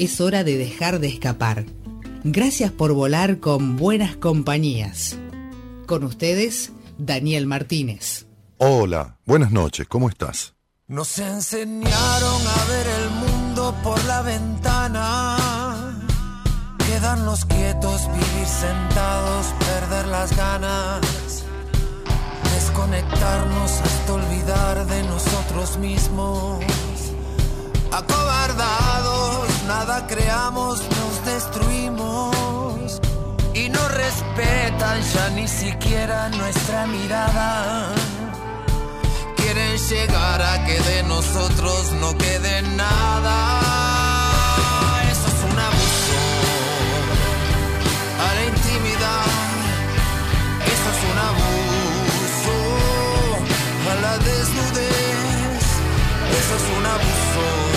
es hora de dejar de escapar. Gracias por volar con buenas compañías. Con ustedes, Daniel Martínez. Hola, buenas noches, ¿cómo estás? Nos enseñaron a ver el mundo por la ventana. Quedarnos quietos, vivir sentados, perder las ganas. Desconectarnos hasta olvidar de nosotros mismos. Acobardados nada creamos, nos destruimos y no respetan ya ni siquiera nuestra mirada. Quieren llegar a que de nosotros no quede nada. Eso es un abuso a la intimidad. Eso es un abuso a la desnudez. Eso es un abuso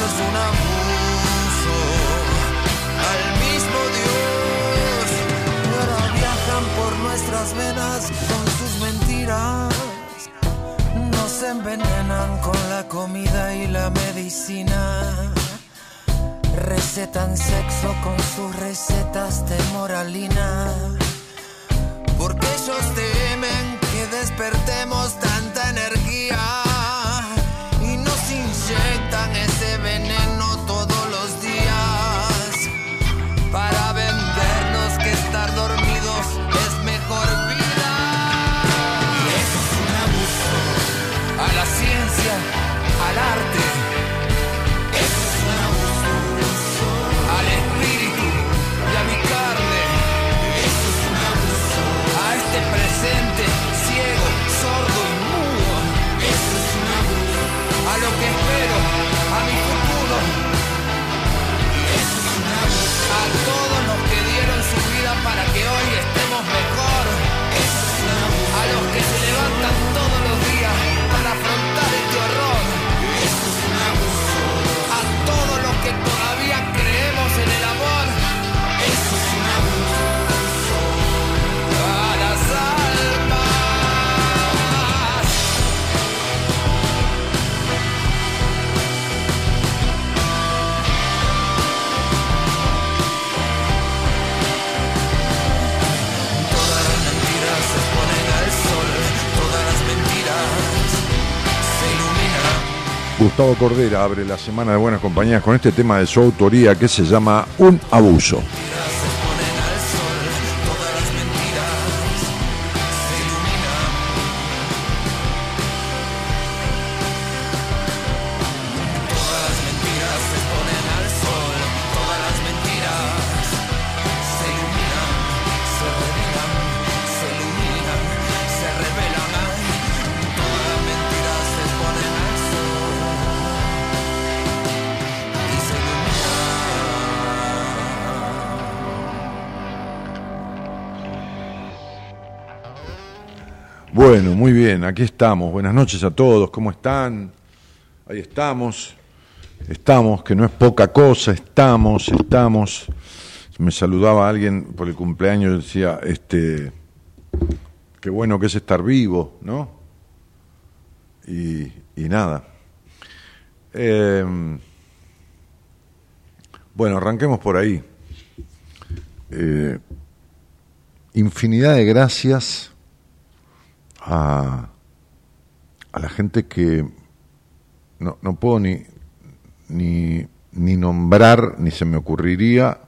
Es un abuso al mismo Dios por nuestras venas con sus mentiras. Nos envenenan con la comida y la medicina. Recetan sexo con sus recetas de moralina. Porque ellos temen que despertemos tanta Gustavo Cordera abre la semana de Buenas Compañías con este tema de su autoría que se llama Un abuso. Bien, aquí estamos. Buenas noches a todos, ¿cómo están? Ahí estamos. Estamos, que no es poca cosa, estamos, estamos. Me saludaba alguien por el cumpleaños decía, este, qué bueno que es estar vivo, ¿no? Y, nada. Eh, bueno, arranquemos por ahí. Eh, infinidad de gracias a, a la gente que no, no puedo ni, ni, ni nombrar, ni se me ocurriría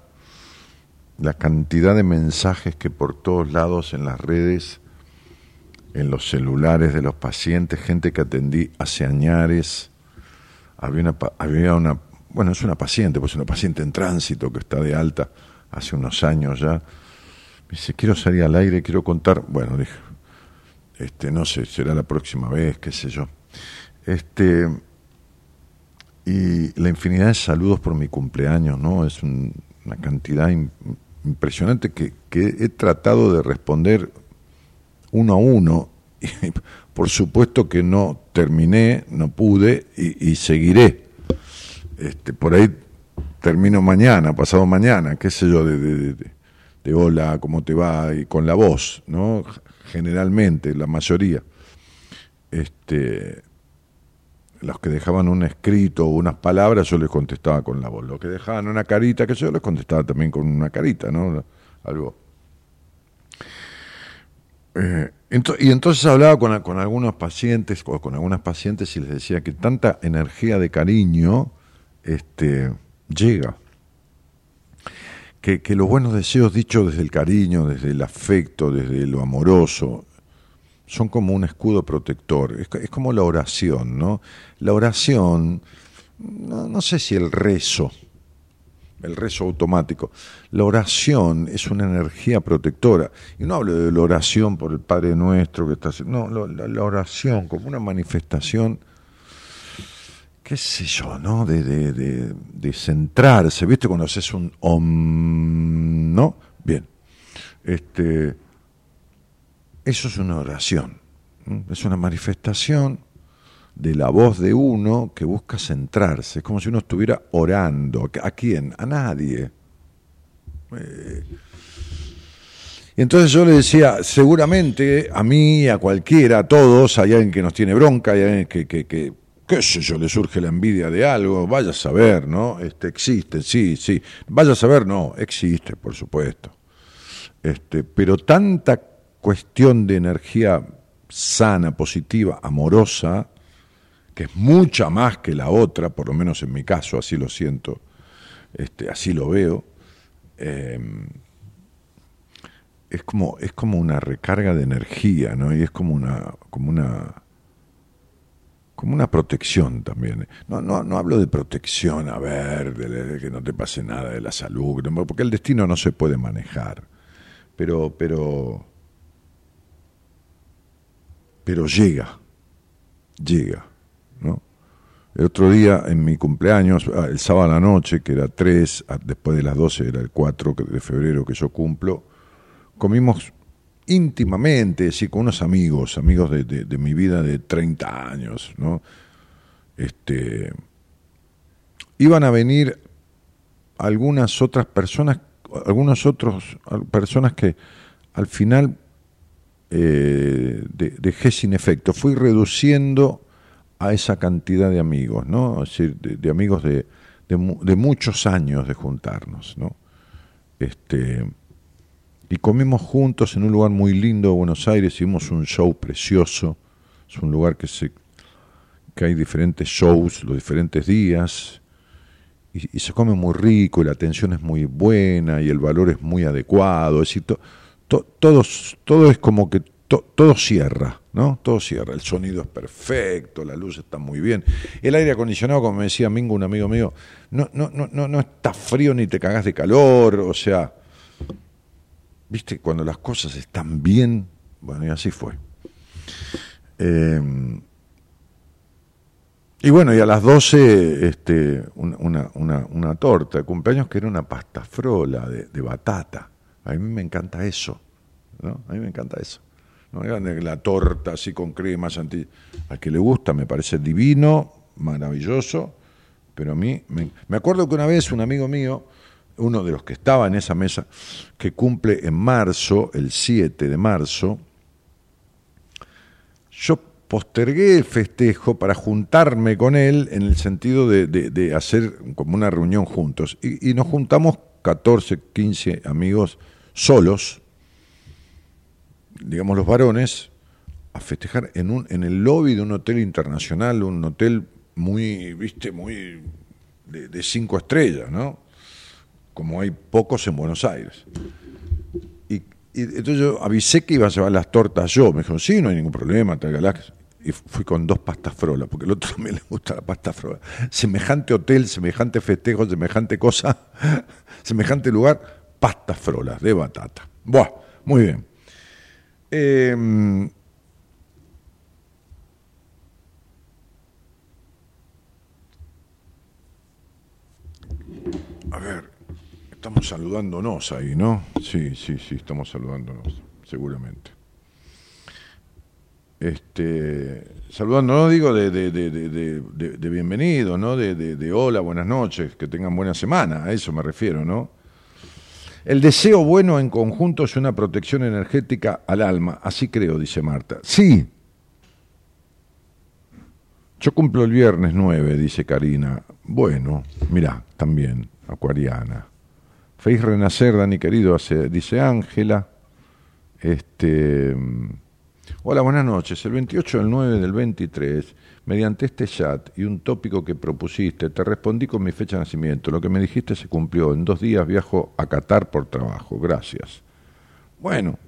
la cantidad de mensajes que por todos lados en las redes, en los celulares de los pacientes, gente que atendí hace añares, había una, había una, bueno, es una paciente, pues una paciente en tránsito que está de alta hace unos años ya. Me dice, quiero salir al aire, quiero contar, bueno, dije, este, no sé, será la próxima vez, qué sé yo. Este, y la infinidad de saludos por mi cumpleaños, ¿no? Es una cantidad impresionante que, he tratado de responder uno a uno. Y por supuesto que no terminé, no pude y, seguiré. Este, por ahí termino mañana, pasado mañana, qué sé yo, de, de, de, hola, ¿cómo te va? Y con la voz, ¿no? Generalmente, la mayoría. Este, los que dejaban un escrito o unas palabras, yo les contestaba con la voz. Los que dejaban una carita, que yo les contestaba también con una carita, ¿no? Algo. Eh, y entonces hablaba con, con, algunos pacientes, o con algunas pacientes, y les decía que tanta energía de cariño este, llega. Que, que los buenos deseos dichos desde el cariño, desde el afecto, desde lo amoroso, son como un escudo protector, es, como la oración, ¿no? La oración, no, sé si el rezo, el rezo automático, la oración es una energía protectora. Y no hablo de la oración por el Padre Nuestro que está no, la, oración como una manifestación, qué sé yo, ¿no? De, de, de centrarse, ¿viste? Cuando haces un om, ¿no? Bien. Este eso es una oración, es una manifestación de la voz de uno que busca centrarse, es como si uno estuviera orando. ¿A quién? A nadie. Eh, y entonces yo le decía, seguramente a mí, a cualquiera, a todos, hay alguien que nos tiene bronca, hay alguien que, que qué sé yo, le surge la envidia de algo, vaya a saber, ¿no? Este, existe, sí, sí. Vaya a saber, no, existe, por supuesto. Este, pero tanta cuestión de energía sana, positiva, amorosa, que es mucha más que la otra, por lo menos en mi caso, así lo siento, este, así lo veo, em, es, como, es como una recarga de energía, ¿no? Y es como una, como una, como una protección también. No, no, no hablo de protección, a ver, de, que no te pase nada de la salud, porque el destino no se puede manejar. Pero, pero pero llega, llega, ¿no? El otro día, en mi cumpleaños, ah, el sábado a la noche, que era 3, ah, después de las 12 era el 4 de febrero que yo cumplo, comimos íntimamente, así, con unos amigos, amigos de, de, mi vida de 30 años, ¿no? Este, iban a venir algunas otras personas, algunas otras personas que al final eh, dejé sin efecto. Fui reduciendo a esa cantidad de amigos, ¿no? Es decir, de, amigos de, de, muchos años de juntarnos, ¿no? Este, y comimos juntos en un lugar muy lindo de Buenos Aires, hicimos un show precioso, es un lugar que, se, que hay diferentes shows los diferentes días, y, se come muy rico, y la atención es muy buena, y el valor es muy adecuado, es decir, todo es como que todo cierra, ¿no? Todo cierra. El sonido es perfecto, la luz está muy bien. El aire acondicionado, como me decía Mingo, un amigo mío, no, no, no, no, no está frío ni te cagas de calor, o sea, viste, cuando las cosas están bien, bueno, y así fue. Em, y bueno, y a las 12, este, una, una, una, torta de cumpleaños que era una pasta frola de, de batata. A mí me encanta eso, ¿no? A mí me encanta eso. ¿no? La torta así con crema, al que le gusta me parece divino, maravilloso, pero a mí, me, me acuerdo que una vez un amigo mío, uno de los que estaba en esa mesa, que cumple en marzo, el 7 de marzo, yo postergué el festejo para juntarme con él en el sentido de, de, hacer como una reunión juntos. Y, nos juntamos 14, 15 amigos solos, digamos los varones, a festejar en, un, en el lobby de un hotel internacional, un hotel muy, viste, muy de, cinco estrellas, ¿no? Como hay pocos en Buenos Aires. Y, entonces yo avisé que iba a llevar las tortas yo. Me dijo, sí, no hay ningún problema, tráigalas. Y fui con dos pastas frola, porque el otro también le gusta la pasta frola. Semejante hotel, semejante festejo, semejante cosa, semejante lugar, pastas frolas de batata. Buah, muy bien. Eh, A ver, estamos saludándonos ahí, ¿no? Sí, sí, sí, estamos saludándonos, seguramente. Este, saludándonos, digo, de, de, de, de bienvenido, ¿no? De, hola, buenas noches, que tengan buena semana, a eso me refiero, ¿no? El deseo bueno en conjunto es una protección energética al alma, así creo, dice Marta. Sí. Yo cumplo el viernes 9, dice Karina. Bueno, mirá, también acuariana. Feliz renacer, Dani querido, dice Ángela. Este, hola, buenas noches. El 28 del 9 del 23, mediante este chat y un tópico que propusiste, te respondí con mi fecha de nacimiento. Lo que me dijiste se cumplió. En dos días viajo a Qatar por trabajo. Gracias. Bueno,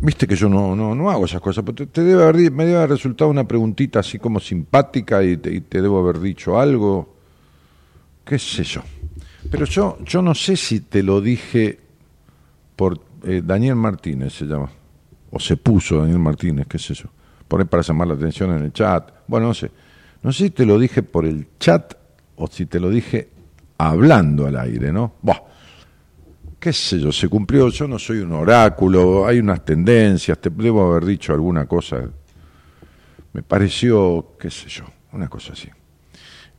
viste que yo no, no, no hago esas cosas, pero te, debe haber, me debe haber resultado una preguntita así como simpática y te, y te debo haber dicho algo qué sé yo. Pero yo, yo no sé si te lo dije por eh, Daniel Martínez, se llama, o se puso Daniel Martínez, qué sé yo, por para llamar la atención en el chat. Bueno, no sé. No sé si te lo dije por el chat o si te lo dije hablando al aire, ¿no? Qué sé yo, se cumplió, yo no soy un oráculo, hay unas tendencias, te debo haber dicho alguna cosa. Me pareció, qué sé yo, una cosa así.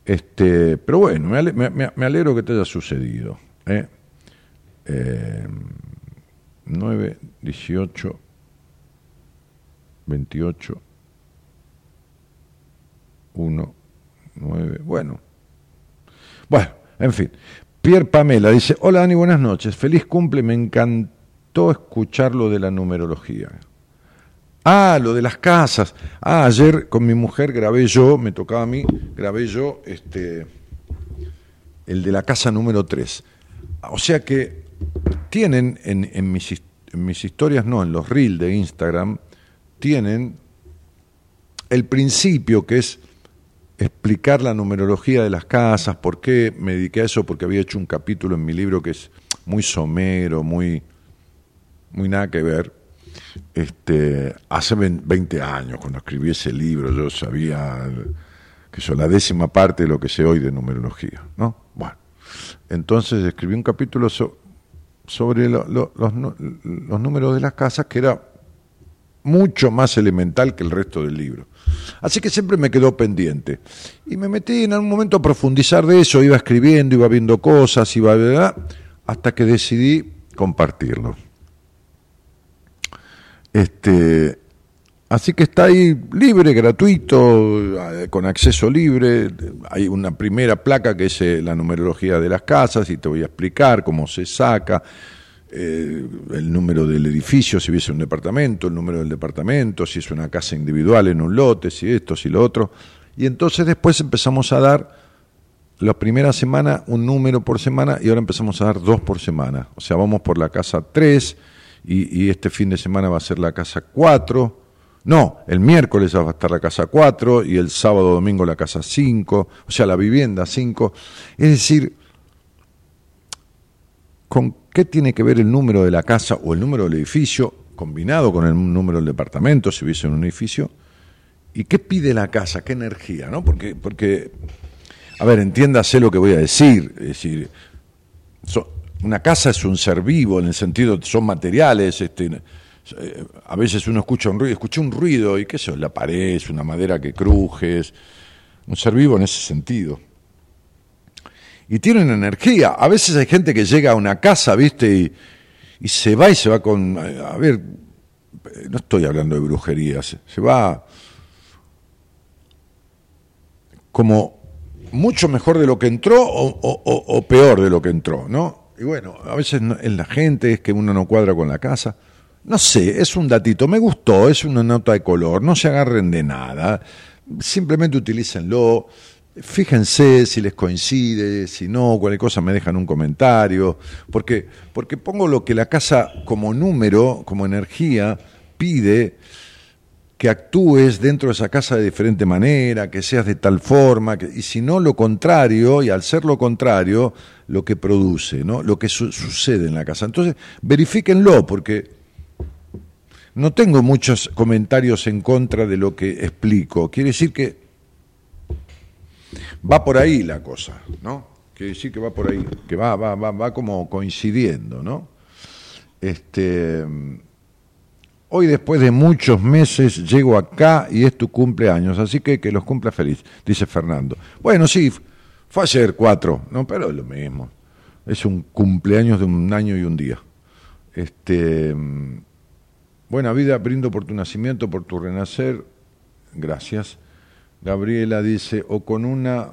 Este, pero bueno, me, alegro que te haya sucedido. ¿eh? 9, 18, 28, 1, 9, bueno. Bueno, en fin. Pierre Pamela dice, hola Dani, buenas noches, feliz cumple, me encantó escuchar lo de la numerología. Ah, lo de las casas. Ah, ayer con mi mujer grabé yo, me tocaba a mí, grabé yo este, el de la casa número 3. O sea que tienen en, mis, en mis historias, no, en los reels de Instagram, tienen el principio que es explicar la numerología de las casas, por qué me dediqué a eso, porque había hecho un capítulo en mi libro que es muy somero, muy, muy nada que ver este, hace 20 años, cuando escribí ese libro, yo sabía que son la décima parte de lo que sé hoy de numerología, ¿no? Bueno, entonces escribí un capítulo sobre los, los números de las casas que era mucho más elemental que el resto del libro. Así que siempre me quedó pendiente. Y me metí en algún momento a profundizar de eso, iba escribiendo, iba viendo cosas, iba, hasta que decidí compartirlo. Este, así que está ahí libre, gratuito, eh, con acceso libre. Hay una primera placa que es eh, la numerología de las casas y te voy a explicar cómo se saca. Eh, el número del edificio, si hubiese un departamento, el número del departamento, si es una casa individual en un lote, si esto, si lo otro. Y entonces después empezamos a dar la primera semana un número por semana y ahora empezamos a dar dos por semana. O sea, vamos por la casa 3 y, este fin de semana va a ser la casa 4. No, el miércoles va a estar la casa 4 y el sábado domingo la casa 5, o sea, la vivienda 5. Es decir, ¿con qué tiene que ver el número de la casa o el número del edificio combinado con el número del departamento, si hubiese un edificio? ¿Y qué pide la casa? ¿Qué energía? ¿no? Porque, porque a ver, entiéndase lo que voy a decir. Es decir, una casa es un ser vivo en el sentido son materiales este, eh, a veces uno escucha un ruido escucha un ruido y qué sé la pared es una madera que cruje es un ser vivo en ese sentido. Y tienen energía. A veces hay gente que llega a una casa viste y, se va y se va con a ver no estoy hablando de brujerías se va como mucho mejor de lo que entró o, o peor de lo que entró, ¿no? Y bueno, a veces en la gente es que uno no cuadra con la casa. No sé, es un datito, me gustó, es una nota de color, no se agarren de nada, simplemente utilícenlo. Fíjense si les coincide, si no, cualquier cosa me dejan un comentario, porque, porque pongo lo que la casa como número, como energía, pide que actúes dentro de esa casa de diferente manera, que seas de tal forma, que, y si no lo contrario, y al ser lo contrario, lo que produce, ¿no? lo que sucede en la casa. Entonces, verifíquenlo, porque no tengo muchos comentarios en contra de lo que explico. Quiere decir que va por ahí la cosa, ¿no? Quiere decir que va por ahí, que va, va, va, va como coincidiendo, ¿no? Este, hoy después de muchos meses llego acá y es tu cumpleaños, así que que los cumpla feliz, dice Fernando. Bueno, sí, fue ayer cuatro, no, pero es lo mismo. Es un cumpleaños de un año y un día. Este, buena vida, brindo por tu nacimiento, por tu renacer. Gracias. Gabriela dice, o con una,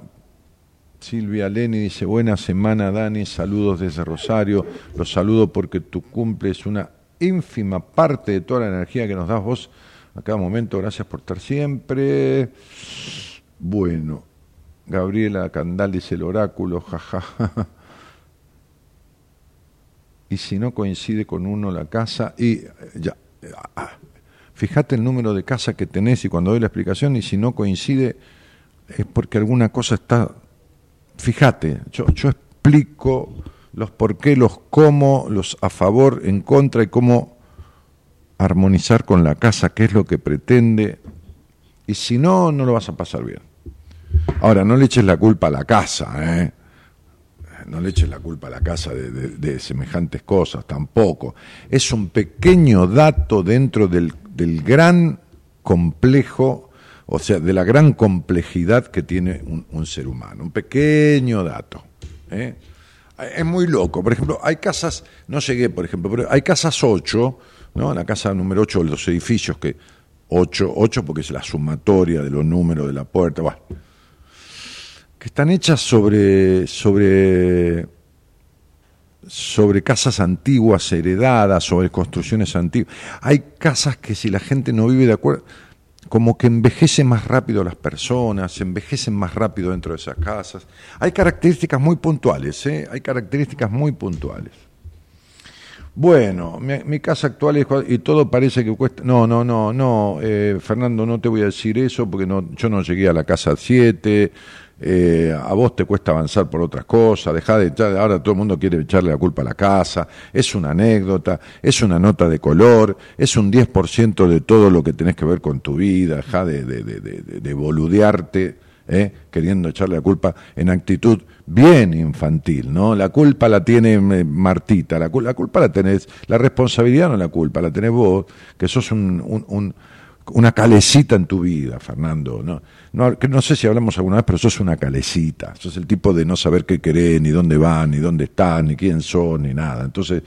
Silvia Leni dice, buena semana Dani, saludos desde Rosario, los saludo porque tu cumple es una ínfima parte de toda la energía que nos das vos a cada momento, gracias por estar siempre. Bueno, Gabriela Candal dice el oráculo, jaja. y si no coincide con uno la casa, y ya, ah, fíjate el número de casa que tenés y cuando doy la explicación y si no coincide es porque alguna cosa está... Fíjate, yo, yo explico los por qué, los cómo, los a favor, en contra y cómo armonizar con la casa, qué es lo que pretende. Y si no, no lo vas a pasar bien. Ahora, no le eches la culpa a la casa, ¿eh? no le eches la culpa a la casa de, semejantes cosas, tampoco. Es un pequeño dato dentro del, gran complejo, o sea, de la gran complejidad que tiene un, ser humano. Un pequeño dato. ¿eh? Es muy loco. Por ejemplo, hay casas, no llegué, por ejemplo, pero hay casas 8, ¿no? La casa número 8 de los edificios que 8, 8 porque es la sumatoria de los números de la puerta, bueno que están hechas sobre, sobre, sobre casas antiguas, heredadas, sobre construcciones antiguas. Hay casas que si la gente no vive de acuerdo, como que envejecen más rápido las personas, envejecen más rápido dentro de esas casas. Hay características muy puntuales, ¿eh? hay características muy puntuales. Bueno, mi, casa actual es y todo parece que cuesta. No, no, no, no, eh, Fernando, no te voy a decir eso porque no, yo no llegué a la casa 7, eh, a vos te cuesta avanzar por otras cosas, dejá de echar, ahora todo el mundo quiere echarle la culpa a la casa, es una anécdota, es una nota de color, es un 10% de todo lo que tenés que ver con tu vida, dejá de, de, de, de boludearte, eh, queriendo echarle la culpa en actitud bien infantil, ¿no? La culpa la tiene eh, Martita, la, la culpa la tenés, la responsabilidad no la culpa, la tenés vos, que sos un, un una calecita en tu vida, Fernando. ¿no? No, no sé si hablamos alguna vez, pero sos una calecita. Sos el tipo de no saber qué querés, ni dónde van, ni dónde están, ni quién son, ni nada. Entonces,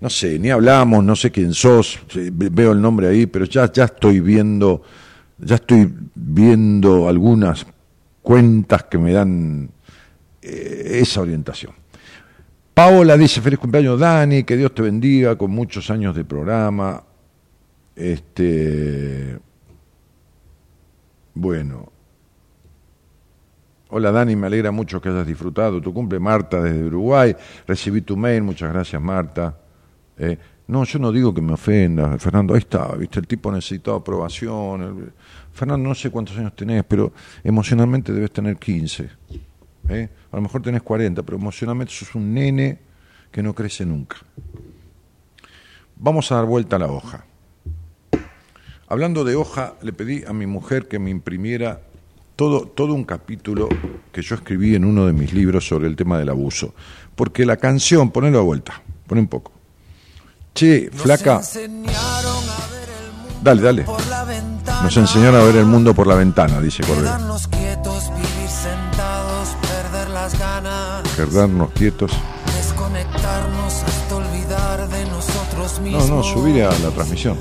no sé, ni hablamos, no sé quién sos, veo el nombre ahí, pero ya, ya estoy viendo, ya estoy viendo algunas cuentas que me dan eh, esa orientación. Paola dice, feliz cumpleaños Dani, que Dios te bendiga con muchos años de programa. Este, bueno. Hola Dani, me alegra mucho que hayas disfrutado tu cumple. Marta desde Uruguay, recibí tu mail, muchas gracias Marta. Eh, no, yo no digo que me ofenda, Fernando, ahí está, viste, el tipo necesitaba aprobación. Fernando, no sé cuántos años tenés, pero emocionalmente debes tener 15. ¿eh? A lo mejor tenés 40, pero emocionalmente sos un nene que no crece nunca. Vamos a dar vuelta a la hoja. Hablando de hoja, le pedí a mi mujer que me imprimiera todo, todo un capítulo que yo escribí en uno de mis libros sobre el tema del abuso. Porque la canción, ponelo a vuelta, pon un poco. Che, flaca. Dale, dale. Nos enseñaron a ver el mundo por la ventana, dice Cordero. Quedarnos quietos. Desconectarnos hasta olvidar de nosotros mismos. No, no, subir a la transmisión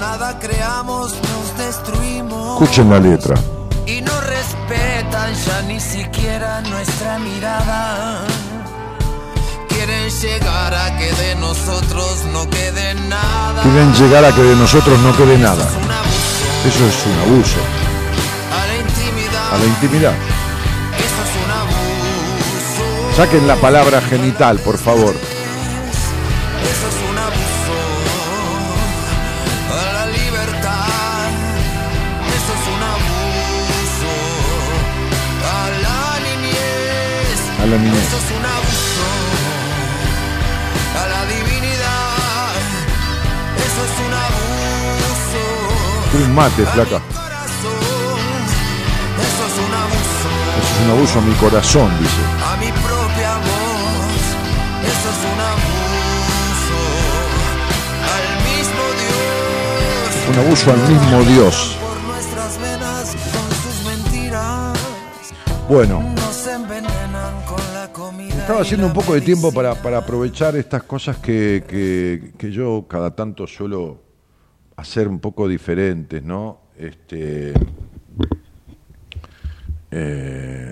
nada creamos, nos destruimos. Escuchen la letra. Y no respetan ya ni siquiera nuestra mirada. Quieren llegar a que de nosotros no quede nada. Quieren llegar a que de nosotros no quede nada. Eso es un abuso. A la a la intimidad. Saquen la palabra genital, por favor. Eso es un abuso a la libertad. Eso es un abuso a la niñez. Eso es un abuso a la divinidad. Eso es un abuso. Un mate, flaca. Eso es un abuso Eso es un abuso a mi corazón, dice. a mi Un abuso al mismo Dios. Bueno, estaba haciendo un poco de tiempo para, para aprovechar estas cosas que, que- yo cada tanto suelo hacer un poco diferentes, ¿no? Este, eh,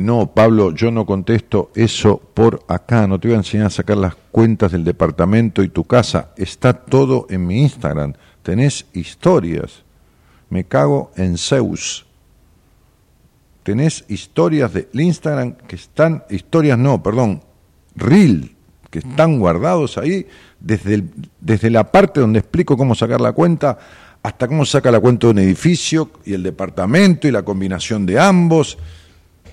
no, Pablo, yo no contesto eso por acá. No te voy a enseñar a sacar las cuentas del departamento y tu casa. Está todo en mi Instagram. Tenés historias. Me cago en Zeus. Tenés historias del Instagram que están, historias no, perdón, reel, que están guardados ahí desde, desde la parte donde explico cómo sacar la cuenta hasta cómo saca la cuenta de un edificio y el departamento y la combinación de ambos.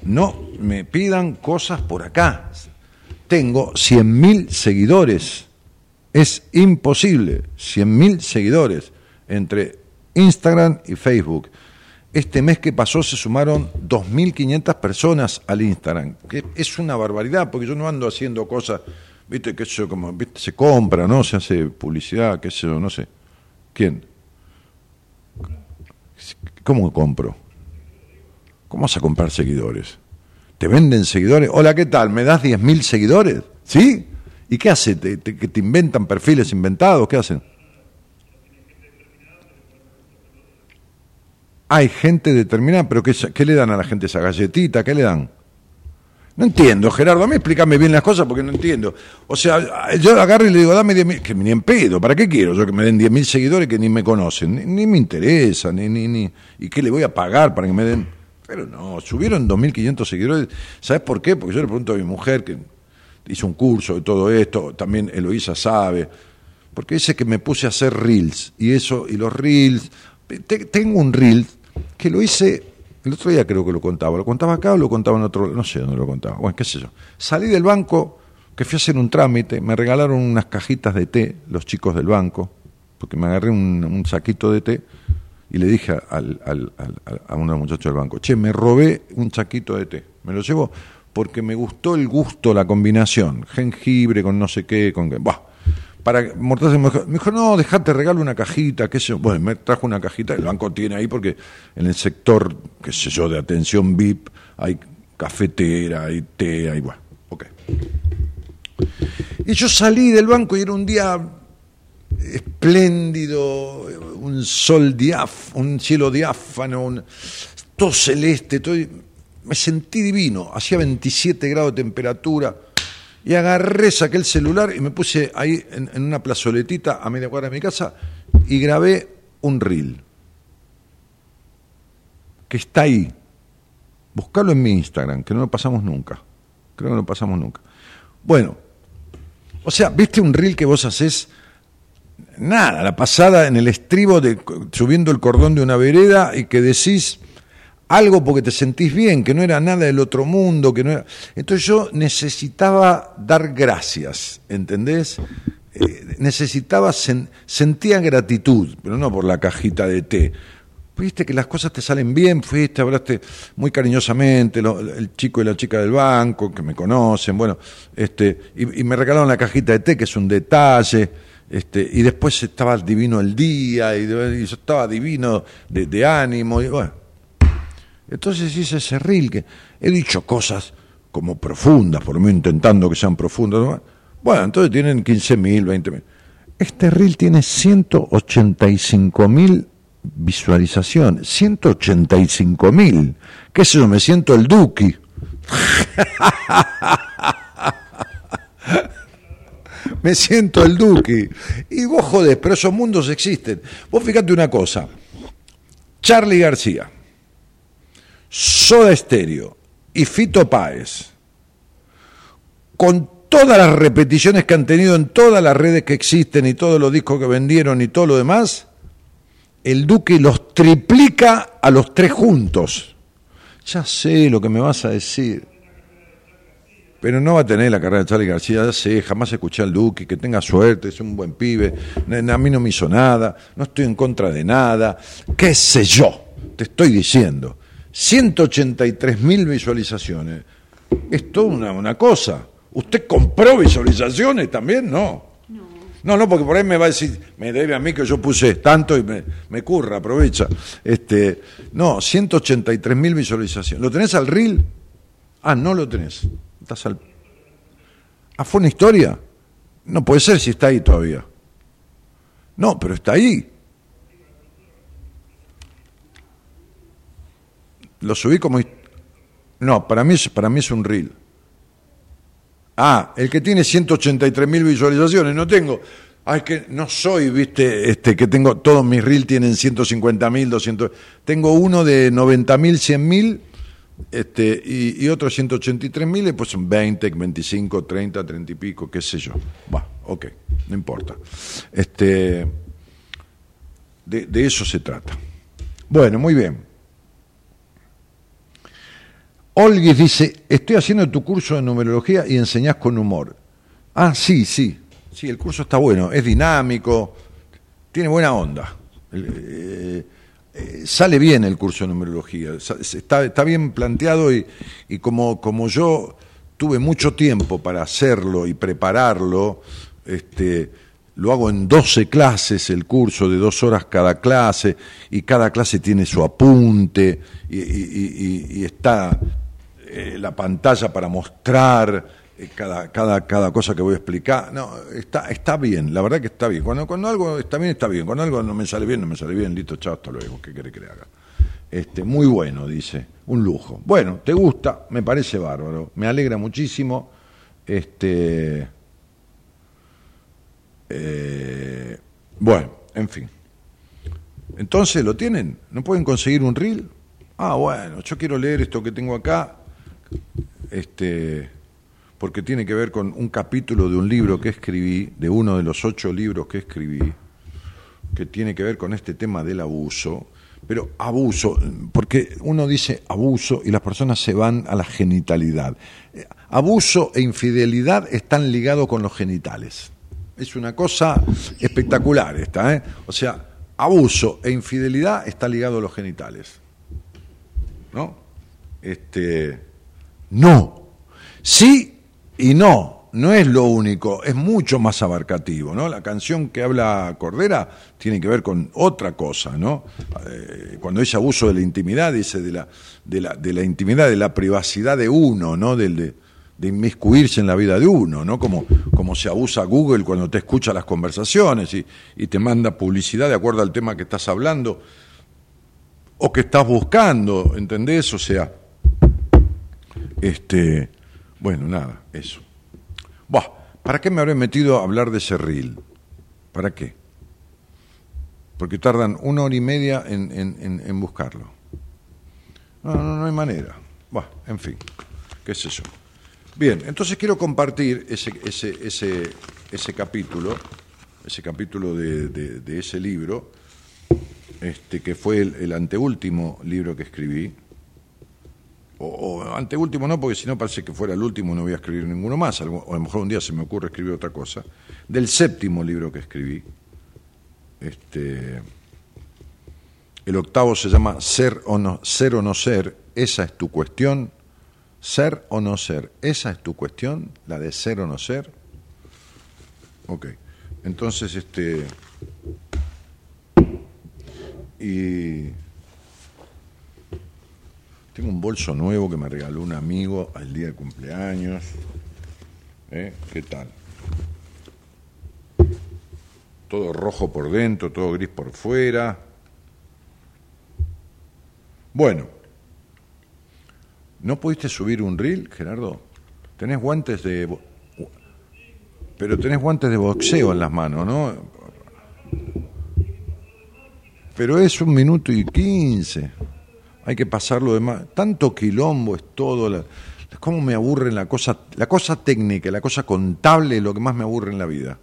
No me pidan cosas por acá. Tengo 100.000 seguidores. Es imposible. 100.000 seguidores entre Instagram y Facebook. Este mes que pasó se sumaron 2.500 personas al Instagram, que es una barbaridad, porque yo no ando haciendo cosas, viste, que eso como, viste, se compra, ¿no? Se hace publicidad, qué sé yo, no sé. ¿Quién? ¿Cómo compro? ¿Cómo vas a comprar seguidores? ¿Te venden seguidores? Hola, ¿qué tal? ¿Me das 10.000 seguidores? ¿Sí? ¿Y qué hace? ¿Te, que te inventan perfiles inventados? ¿Qué hacen? Hay gente determinada, pero ¿qué, ¿qué le dan a la gente esa galletita? ¿Qué le dan? No entiendo, Gerardo, a mí explícame bien las cosas porque no entiendo. O sea, yo agarro y le digo, dame 10.000, que ni en pedo, ¿para qué quiero yo que me den 10.000 seguidores que ni me conocen? Ni, ni me interesa, ni, ni, ni. ¿Y qué le voy a pagar para que me den? Pero no, subieron 2.500 seguidores. ¿Sabes por qué? Porque yo le pregunto a mi mujer, que hizo un curso de todo esto, también Eloísa sabe, porque dice que me puse a hacer reels, y eso, y los reels, te- tengo un reel que lo hice, el otro día creo que lo contaba, lo contaba acá o lo contaba en otro, no sé dónde lo contaba, bueno, qué sé yo. Salí del banco, que fui a hacer un trámite, me regalaron unas cajitas de té, los chicos del banco, porque me agarré un, un saquito de té, y le dije al, al- a uno de los muchachos del banco, che, me robé un saquito de té, me lo llevo porque me gustó el gusto, la combinación, jengibre con no sé qué, con qué, bah, para dijo, me dijo, no, dejate, regalo una cajita, qué sé yo. Bueno, me trajo una cajita, el banco tiene ahí porque en el sector, qué sé yo, de atención VIP, hay cafetera, hay té, hay, bueno, ok. Y yo salí del banco y era un día espléndido, un sol diáf, un cielo diáfano, todo celeste, todo, me sentí divino, hacía 27 grados de temperatura, y agarré, saqué el celular y me puse ahí en, en una plazoletita a media cuadra de mi casa y grabé un reel, que está ahí. Buscalo en mi Instagram, que no lo pasamos nunca. Creo que no lo pasamos nunca. Bueno, o sea, ¿viste un reel que vos haces? Nada, la pasada en el estribo de subiendo el cordón de una vereda y que decís algo porque te sentís bien, que no era nada del otro mundo, que no era... Entonces yo necesitaba dar gracias, ¿entendés? Eh, necesitaba, sen- sentía gratitud, pero no por la cajita de té. Viste que las cosas te salen bien, fuiste, hablaste muy cariñosamente, lo- el chico y la chica del banco, que me conocen, bueno, este, y, y me regalaron la cajita de té, que es un detalle, este, y después estaba divino el día, y, yo estaba divino de, ánimo, y bueno. Entonces hice ese reel que he dicho cosas como profundas, por menos intentando que sean profundas. ¿no? Bueno, entonces tienen 15.000, 20.000. Este reel tiene 185.000 visualizaciones. 185.000. ¿Qué es eso? Me siento el Duki. Me siento el Duki. Y vos jodés, pero esos mundos existen. Vos fíjate una cosa. Charlie García Soda Stereo y Fito Páez, con todas las repeticiones que han tenido en todas las redes que existen y todos los discos que vendieron y todo lo demás, el Duque los triplica a los tres juntos. Ya sé lo que me vas a decir. Pero no va a tener la carrera de Charlie García, ya sé, jamás escuché al Duque, que tenga suerte, es un buen pibe, a mí no me hizo nada, no estoy en contra de nada, qué sé yo, te estoy diciendo. 183 mil visualizaciones, es toda una, una cosa. ¿Usted compró visualizaciones también? No. No, no, porque por ahí me va a decir, me debe a mí que yo puse tanto y me, me curra, aprovecha. Este, no, 183 mil visualizaciones. ¿Lo tenés al reel? Ah, no lo tenés. Estás al... Ah, ¿fue una historia? No puede ser si está ahí todavía. No, pero está ahí. Lo subí como... No, para mí, para mí es un reel. Ah, el que tiene 183 mil visualizaciones, no tengo. Ah, es que no soy, viste, este, que tengo, todos mis reels tienen 150 mil, 200. Tengo uno de 90 mil, 100 mil, este, y, y otro 183 mil, pues son 20, 25, 30, 30 y pico, qué sé yo. Va, ok, no importa. Este, de, de eso se trata. Bueno, muy bien. Olguis dice, estoy haciendo tu curso de numerología y enseñás con humor. Ah, sí, sí, sí, el curso está bueno, es dinámico, tiene buena onda. Eh, eh, sale bien el curso de numerología, está, está bien planteado y, y como, como, yo tuve mucho tiempo para hacerlo y prepararlo, este, lo hago en 12 clases, el curso de dos horas cada clase, y cada clase tiene su apunte, y, está eh, la pantalla para mostrar cada, cada, cada cosa que voy a explicar. No, está, está bien, la verdad que está bien. Cuando, cuando algo está bien, está bien. Cuando algo no me sale bien, no me sale bien. Listo, chao, hasta luego. ¿Qué quiere que le haga? Este, muy bueno, dice. Un lujo. Bueno, te gusta, me parece bárbaro. Me alegra muchísimo. Este. Eh, bueno, en fin. Entonces, ¿lo tienen? ¿No pueden conseguir un reel? Ah, bueno, yo quiero leer esto que tengo acá este, porque tiene que ver con un capítulo de un libro que escribí, de uno de los ocho libros que escribí, que tiene que ver con este tema del abuso, pero abuso, porque uno dice abuso y las personas se van a la genitalidad. Abuso e infidelidad están ligados con los genitales. Es una cosa espectacular esta, ¿eh? O sea, abuso e infidelidad está ligado a los genitales. ¿No? Este no. Sí y no. No es lo único, es mucho más abarcativo, ¿no? La canción que habla Cordera tiene que ver con otra cosa, ¿no? Eh, cuando dice abuso de la intimidad, dice de la, de la, de la intimidad, de la privacidad de uno, ¿no? De, de inmiscuirse en la vida de uno, ¿no? Como, como se abusa Google cuando te escucha las conversaciones y, y, te manda publicidad de acuerdo al tema que estás hablando o que estás buscando, ¿entendés? O sea, este, bueno, nada, eso. Buah, ¿para qué me habré metido a hablar de Cerril? ¿Para qué? Porque tardan una hora y media en, en, en buscarlo. No, no, no hay manera. Buah, en fin, qué es eso. Bien, entonces quiero compartir ese, ese, ese, ese capítulo, ese capítulo de, de, ese libro, este, que fue el anteúltimo libro que escribí, o, o anteúltimo no, porque si no parece que fuera el último, no voy a escribir ninguno más, o a lo mejor un día se me ocurre escribir otra cosa, del séptimo libro que escribí. Este, el octavo se llama Ser o no ser, o no ser esa es tu cuestión. Ser o no ser, esa es tu cuestión, la de ser o no ser. Ok, entonces este... Y tengo un bolso nuevo que me regaló un amigo al día de cumpleaños. ¿Eh? ¿Qué tal? Todo rojo por dentro, todo gris por fuera. Bueno, ¿no pudiste subir un reel, Gerardo? Tenés guantes de... Pero tenés guantes de boxeo en las manos, ¿no? Pero es un minuto y quince. Hay que pasarlo de más. Tanto quilombo es todo. La, ¿Cómo me aburre la cosa, la cosa técnica, la cosa contable es lo que más me aburre en la vida?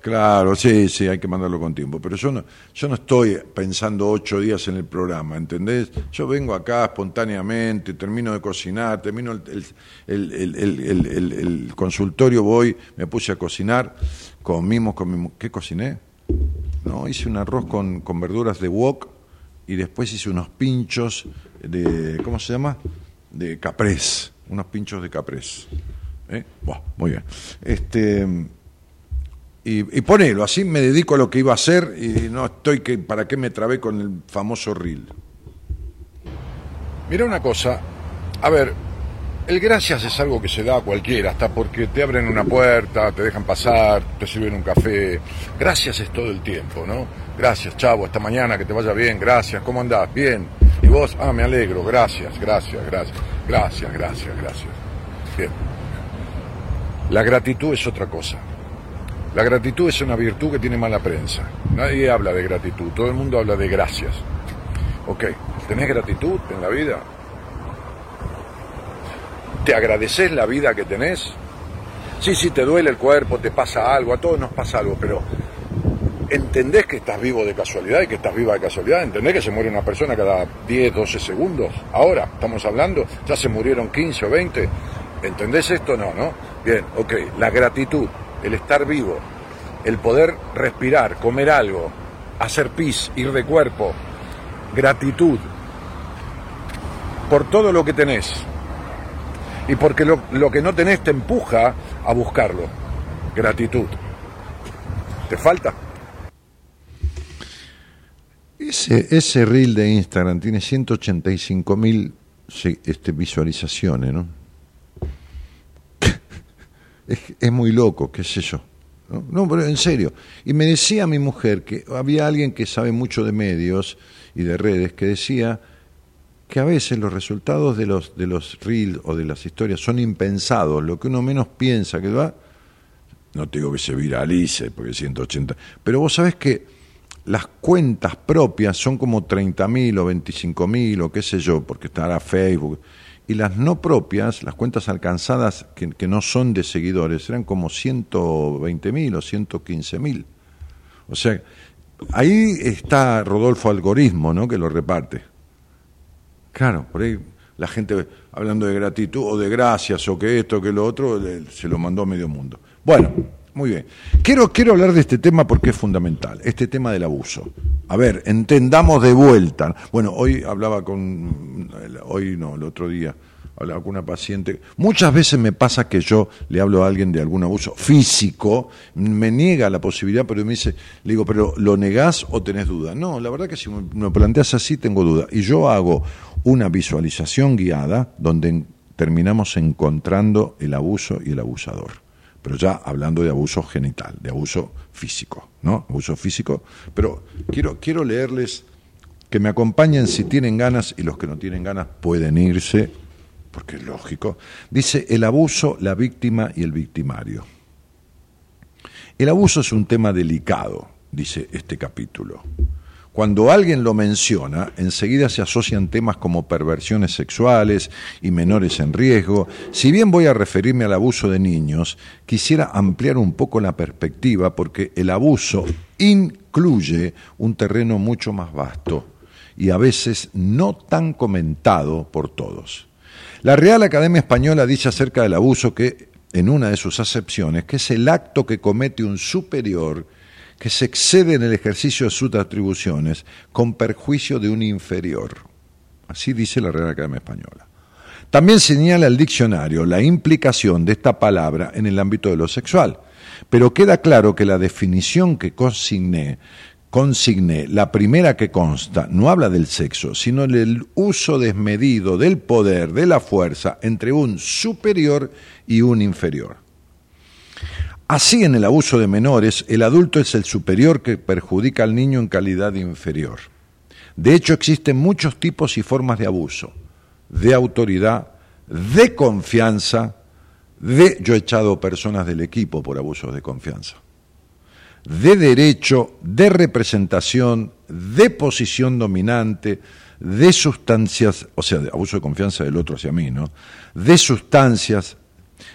Claro, sí, sí, hay que mandarlo con tiempo. Pero yo no, yo no estoy pensando ocho días en el programa, ¿entendés? Yo vengo acá espontáneamente, termino de cocinar, termino el, el, consultorio, voy, me puse a cocinar, comimos, comimos. ¿Qué cociné? No, hice un arroz con, con verduras de wok y después hice unos pinchos de, ¿cómo se llama? De caprés, unos pinchos de caprés. ¿Eh? muy bien. Este y, y, ponelo, así me dedico a lo que iba a hacer y no estoy que para qué me trabé con el famoso reel. Mira una cosa, a ver, el gracias es algo que se da a cualquiera, hasta porque te abren una puerta, te dejan pasar, te sirven un café. Gracias es todo el tiempo, ¿no? Gracias, chavo, esta mañana, que te vaya bien, gracias, ¿cómo andás? Bien. Y vos, ah, me alegro, gracias, gracias, gracias, gracias, gracias, gracias. Bien. La gratitud es otra cosa. La gratitud es una virtud que tiene mala prensa. Nadie habla de gratitud, todo el mundo habla de gracias. Ok, ¿tenés gratitud en la vida? ¿Te agradeces la vida que tenés? Sí, sí, te duele el cuerpo, te pasa algo, a todos nos pasa algo, pero ¿entendés que estás vivo de casualidad y que estás viva de casualidad? ¿Entendés que se muere una persona cada 10, 12 segundos? Ahora, estamos hablando, ya se murieron 15 o 20. ¿Entendés esto? No, ¿no? Bien, ok, la gratitud el estar vivo, el poder respirar, comer algo, hacer pis, ir de cuerpo, gratitud por todo lo que tenés y porque lo, lo que no tenés te empuja a buscarlo. Gratitud. ¿Te falta? Ese, ese reel de Instagram tiene 185 mil este, visualizaciones, ¿no? es, muy loco, qué sé yo. ¿no? ¿no? pero en serio. Y me decía mi mujer que había alguien que sabe mucho de medios y de redes que decía que a veces los resultados de los de los reels o de las historias son impensados, lo que uno menos piensa que va, no te digo que se viralice, porque 180, pero vos sabés que las cuentas propias son como 30.000 o 25.000 o qué sé yo, porque estará Facebook, y las no propias, las cuentas alcanzadas que, no son de seguidores, eran como 120 mil o 115 mil. O sea, ahí está Rodolfo Algoritmo, ¿no? Que lo reparte. Claro, por ahí la gente hablando de gratitud o de gracias o que esto, que lo otro, se lo mandó a medio mundo. Bueno, muy bien. Quiero, quiero hablar de este tema porque es fundamental, este tema del abuso. A ver, entendamos de vuelta. Bueno, hoy hablaba con, hoy no, el otro día, hablaba con una paciente. Muchas veces me pasa que yo le hablo a alguien de algún abuso físico, me niega la posibilidad, pero me dice, le digo, pero ¿lo negás o tenés duda? No, la verdad que si me planteas así tengo duda. Y yo hago una visualización guiada donde terminamos encontrando el abuso y el abusador pero ya hablando de abuso genital, de abuso físico, ¿no? Abuso físico. Pero quiero, quiero leerles que me acompañen si tienen ganas y los que no tienen ganas pueden irse, porque es lógico. Dice el abuso, la víctima y el victimario. El abuso es un tema delicado, dice este capítulo. Cuando alguien lo menciona, enseguida se asocian temas como perversiones sexuales y menores en riesgo. Si bien voy a referirme al abuso de niños, quisiera ampliar un poco la perspectiva porque el abuso incluye un terreno mucho más vasto y a veces no tan comentado por todos. La Real Academia Española dice acerca del abuso que, en una de sus acepciones, que es el acto que comete un superior que se excede en el ejercicio de sus atribuciones con perjuicio de un inferior. Así dice la Real Academia Española. También señala el diccionario la implicación de esta palabra en el ámbito de lo sexual, pero queda claro que la definición que consigné, consigné, la primera que consta, no habla del sexo, sino del uso desmedido del poder, de la fuerza entre un superior y un inferior. Así en el abuso de menores, el adulto es el superior que perjudica al niño en calidad inferior. De hecho, existen muchos tipos y formas de abuso, de autoridad, de confianza, de yo he echado personas del equipo por abusos de confianza. de derecho, de representación, de posición dominante, de sustancias, o sea, de abuso de confianza del otro hacia mí, ¿no? De sustancias,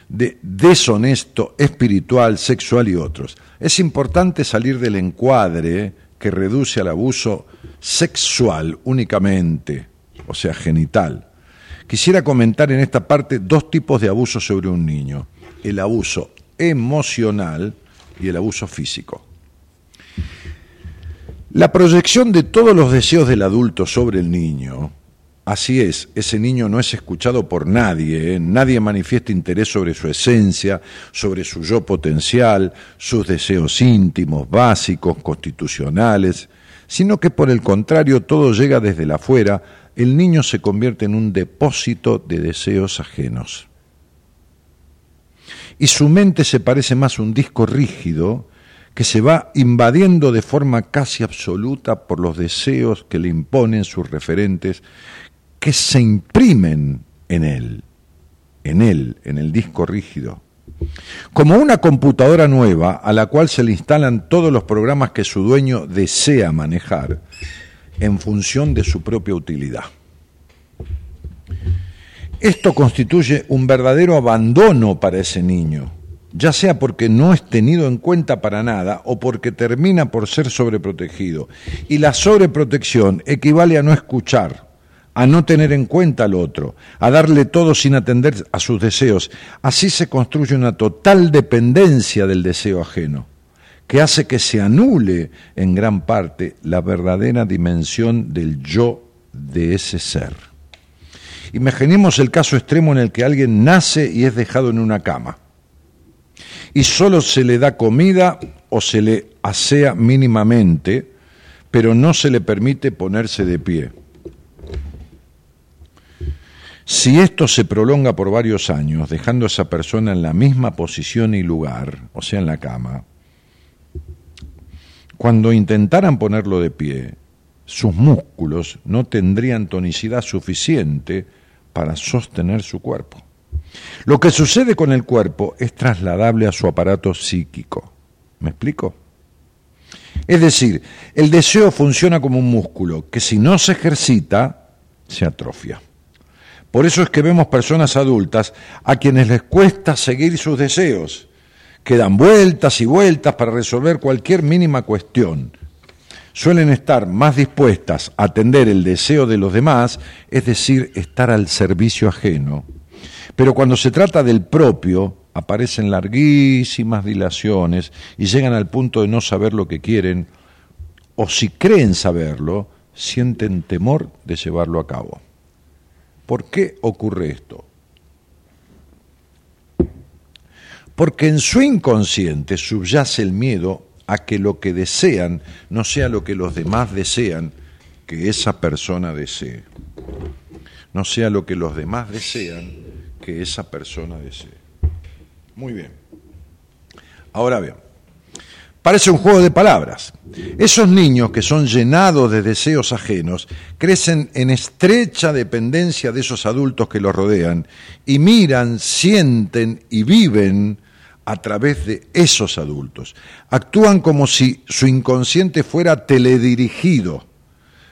de deshonesto, espiritual, sexual y otros. Es importante salir del encuadre que reduce al abuso sexual únicamente, o sea, genital. Quisiera comentar en esta parte dos tipos de abuso sobre un niño. El abuso emocional y el abuso físico. La proyección de todos los deseos del adulto sobre el niño, así es, ese niño no es escuchado por nadie, ¿eh? nadie manifiesta interés sobre su esencia, sobre su yo potencial, sus deseos íntimos, básicos, constitucionales, sino que por el contrario todo llega desde la afuera, el niño se convierte en un depósito de deseos ajenos y su mente se parece más a un disco rígido que se va invadiendo de forma casi absoluta por los deseos que le imponen sus referentes, que se imprimen en él, en él, en el disco rígido. Como una computadora nueva a la cual se le instalan todos los programas que su dueño desea manejar en función de su propia utilidad. Esto constituye un verdadero abandono para ese niño, ya sea porque no es tenido en cuenta para nada o porque termina por ser sobreprotegido. Y la sobreprotección equivale a no escuchar, a no tener en cuenta al otro, a darle todo sin atender a sus deseos. Así se construye una total dependencia del deseo ajeno, que hace que se anule en gran parte la verdadera dimensión del yo de ese ser. Imaginemos el caso extremo en el que alguien nace y es dejado en una cama y solo se le da comida o se le asea mínimamente, pero no se le permite ponerse de pie. Si esto se prolonga por varios años, dejando a esa persona en la misma posición y lugar, o sea, en la cama, cuando intentaran ponerlo de pie, sus músculos no tendrían tonicidad suficiente para sostener su cuerpo. Lo que sucede con el cuerpo es trasladable a su aparato psíquico. ¿Me explico? Es decir, el deseo funciona como un músculo que si no se ejercita, se atrofia. Por eso es que vemos personas adultas a quienes les cuesta seguir sus deseos, que dan vueltas y vueltas para resolver cualquier mínima cuestión, suelen estar más dispuestas a atender el deseo de los demás, es decir, estar al servicio ajeno. Pero cuando se trata del propio, aparecen larguísimas dilaciones y llegan al punto de no saber lo que quieren, o si creen saberlo, sienten temor de llevarlo a cabo. ¿Por qué ocurre esto? Porque en su inconsciente subyace el miedo a que lo que desean no sea lo que los demás desean que esa persona desee. No sea lo que los demás desean que esa persona desee. Muy bien. Ahora bien, parece un juego de palabras. Esos niños que son llenados de deseos ajenos crecen en estrecha dependencia de esos adultos que los rodean y miran, sienten y viven a través de esos adultos. Actúan como si su inconsciente fuera teledirigido,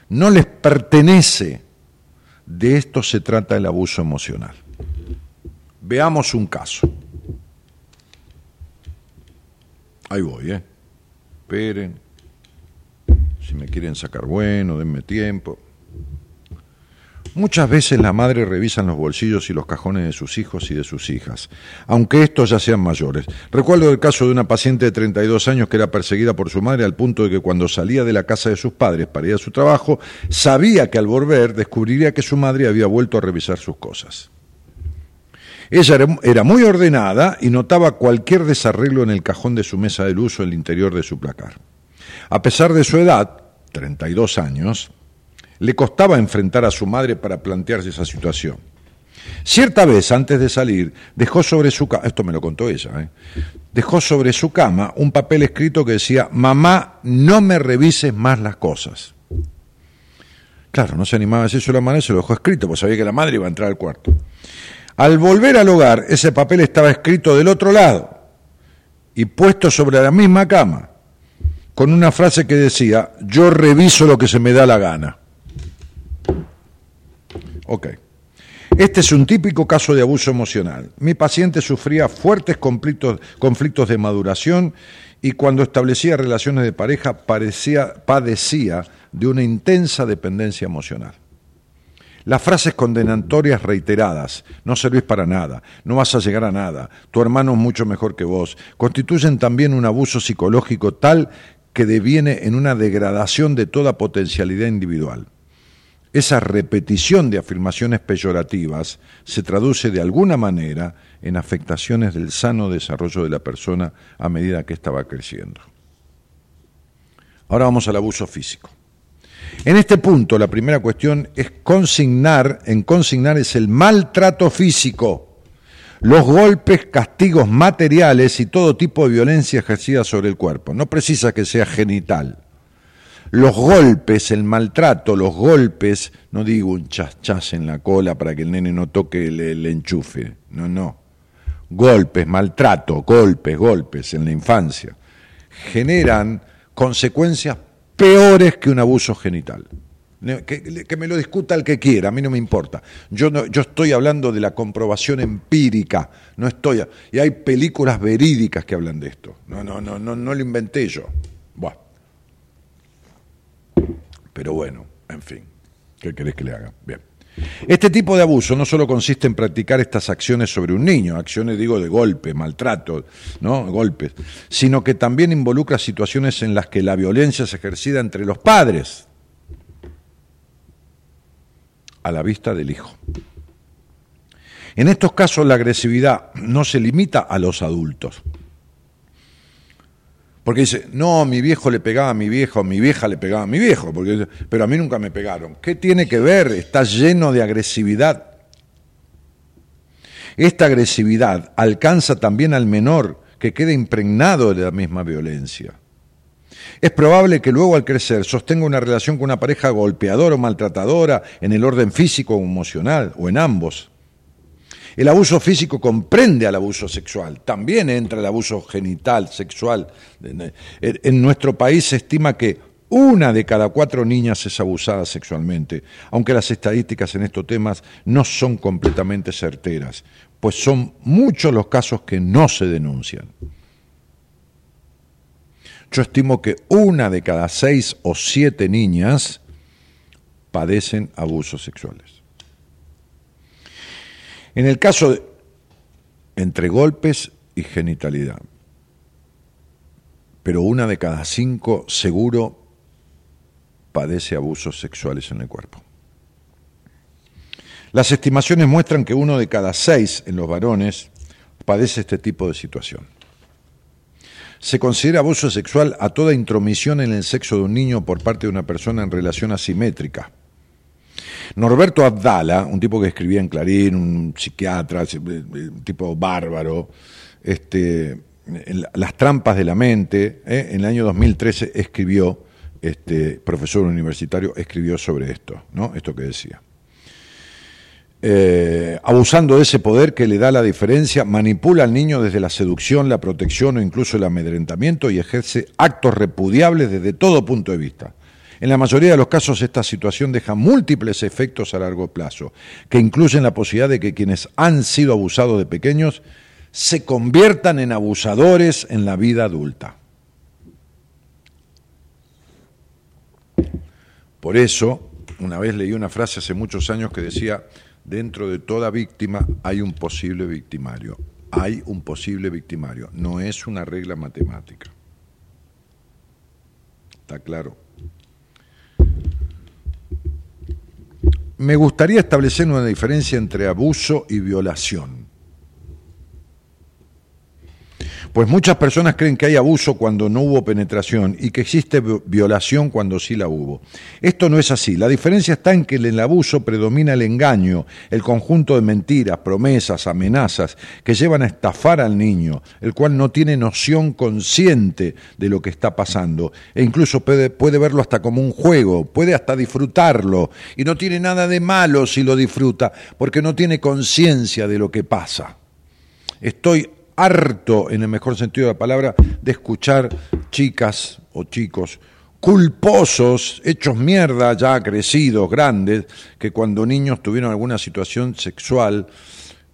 no les pertenece. De esto se trata el abuso emocional. Veamos un caso. Ahí voy, ¿eh? Esperen. Si me quieren sacar bueno, denme tiempo. Muchas veces la madre revisa los bolsillos y los cajones de sus hijos y de sus hijas, aunque estos ya sean mayores. Recuerdo el caso de una paciente de 32 años que era perseguida por su madre al punto de que cuando salía de la casa de sus padres para ir a su trabajo, sabía que al volver descubriría que su madre había vuelto a revisar sus cosas. Ella era muy ordenada y notaba cualquier desarreglo en el cajón de su mesa de luz o en el interior de su placar. A pesar de su edad, 32 años, le costaba enfrentar a su madre para plantearse esa situación. Cierta vez, antes de salir, dejó sobre su cama, esto me lo contó ella, ¿eh? dejó sobre su cama un papel escrito que decía, mamá, no me revises más las cosas. Claro, no se animaba a decirse la madre, se lo dejó escrito, porque sabía que la madre iba a entrar al cuarto. Al volver al hogar, ese papel estaba escrito del otro lado y puesto sobre la misma cama. con una frase que decía, yo reviso lo que se me da la gana. Ok. Este es un típico caso de abuso emocional. Mi paciente sufría fuertes conflictos, de maduración y cuando establecía relaciones de pareja padecía de una intensa dependencia emocional. Las frases condenatorias reiteradas, no servís para nada, no vas a llegar a nada, tu hermano es mucho mejor que vos, constituyen también un abuso psicológico tal que deviene en una degradación de toda potencialidad individual. Esa repetición de afirmaciones peyorativas se traduce de alguna manera en afectaciones del sano desarrollo de la persona a medida que ésta va creciendo. Ahora vamos al abuso físico. En este punto, la primera cuestión es consignar, en consignar es el maltrato físico, los golpes, castigos materiales y todo tipo de violencia ejercida sobre el cuerpo. No precisa que sea genital. Los golpes, el maltrato, los golpes, no digo un chas chas en la cola para que el nene no toque el, el enchufe, no, no. Golpes, maltrato, golpes, golpes en la infancia, generan consecuencias peores que un abuso genital. Que, me lo discuta el que quiera, a mí no me importa. Yo, no, yo estoy hablando de la comprobación empírica, no estoy. Y hay películas verídicas que hablan de esto. No, no, no, no, no lo inventé yo. Buah. Pero bueno, en fin, ¿qué querés que le haga? Bien. Este tipo de abuso no solo consiste en practicar estas acciones sobre un niño, acciones digo de golpe, maltrato, ¿no? golpes, sino que también involucra situaciones en las que la violencia es ejercida entre los padres a la vista del hijo. En estos casos la agresividad no se limita a los adultos, porque dice, no, mi viejo le pegaba a mi viejo, mi vieja le pegaba a mi viejo, porque, pero a mí nunca me pegaron. ¿Qué tiene que ver? Está lleno de agresividad. Esta agresividad alcanza también al menor que queda impregnado de la misma violencia. Es probable que luego al crecer sostenga una relación con una pareja golpeadora o maltratadora en el orden físico o emocional, o en ambos. El abuso físico comprende al abuso sexual, también entra el abuso genital, sexual. En nuestro país se estima que una de cada cuatro niñas es abusada sexualmente, aunque las estadísticas en estos temas no son completamente certeras, pues son muchos los casos que no se denuncian. Yo estimo que una de cada seis o siete niñas padecen abusos sexuales. En el caso de entre golpes y genitalidad, pero una de cada cinco seguro padece abusos sexuales en el cuerpo. Las estimaciones muestran que uno de cada seis en los varones padece este tipo de situación. Se considera abuso sexual a toda intromisión en el sexo de un niño por parte de una persona en relación asimétrica Norberto Abdala, un tipo que escribía en Clarín, un psiquiatra, un tipo bárbaro, este, Las trampas de la mente, ¿eh? en el año 2013 escribió, este, profesor universitario, escribió sobre esto, ¿no? Esto que decía. Eh, abusando de ese poder que le da la diferencia, manipula al niño desde la seducción, la protección o incluso el amedrentamiento y ejerce actos repudiables desde todo punto de vista. En la mayoría de los casos esta situación deja múltiples efectos a largo plazo, que incluyen la posibilidad de que quienes han sido abusados de pequeños se conviertan en abusadores en la vida adulta. Por eso, una vez leí una frase hace muchos años que decía, dentro de toda víctima hay un posible victimario. Hay un posible victimario, no es una regla matemática. ¿Está claro? Me gustaría establecer una diferencia entre abuso y violación. Pues muchas personas creen que hay abuso cuando no hubo penetración y que existe violación cuando sí la hubo. Esto no es así. La diferencia está en que en el abuso predomina el engaño, el conjunto de mentiras, promesas, amenazas que llevan a estafar al niño, el cual no tiene noción consciente de lo que está pasando e incluso puede, puede verlo hasta como un juego, puede hasta disfrutarlo y no tiene nada de malo si lo disfruta porque no tiene conciencia de lo que pasa. Estoy harto, en el mejor sentido de la palabra, de escuchar chicas o chicos culposos, hechos mierda, ya crecidos, grandes, que cuando niños tuvieron alguna situación sexual,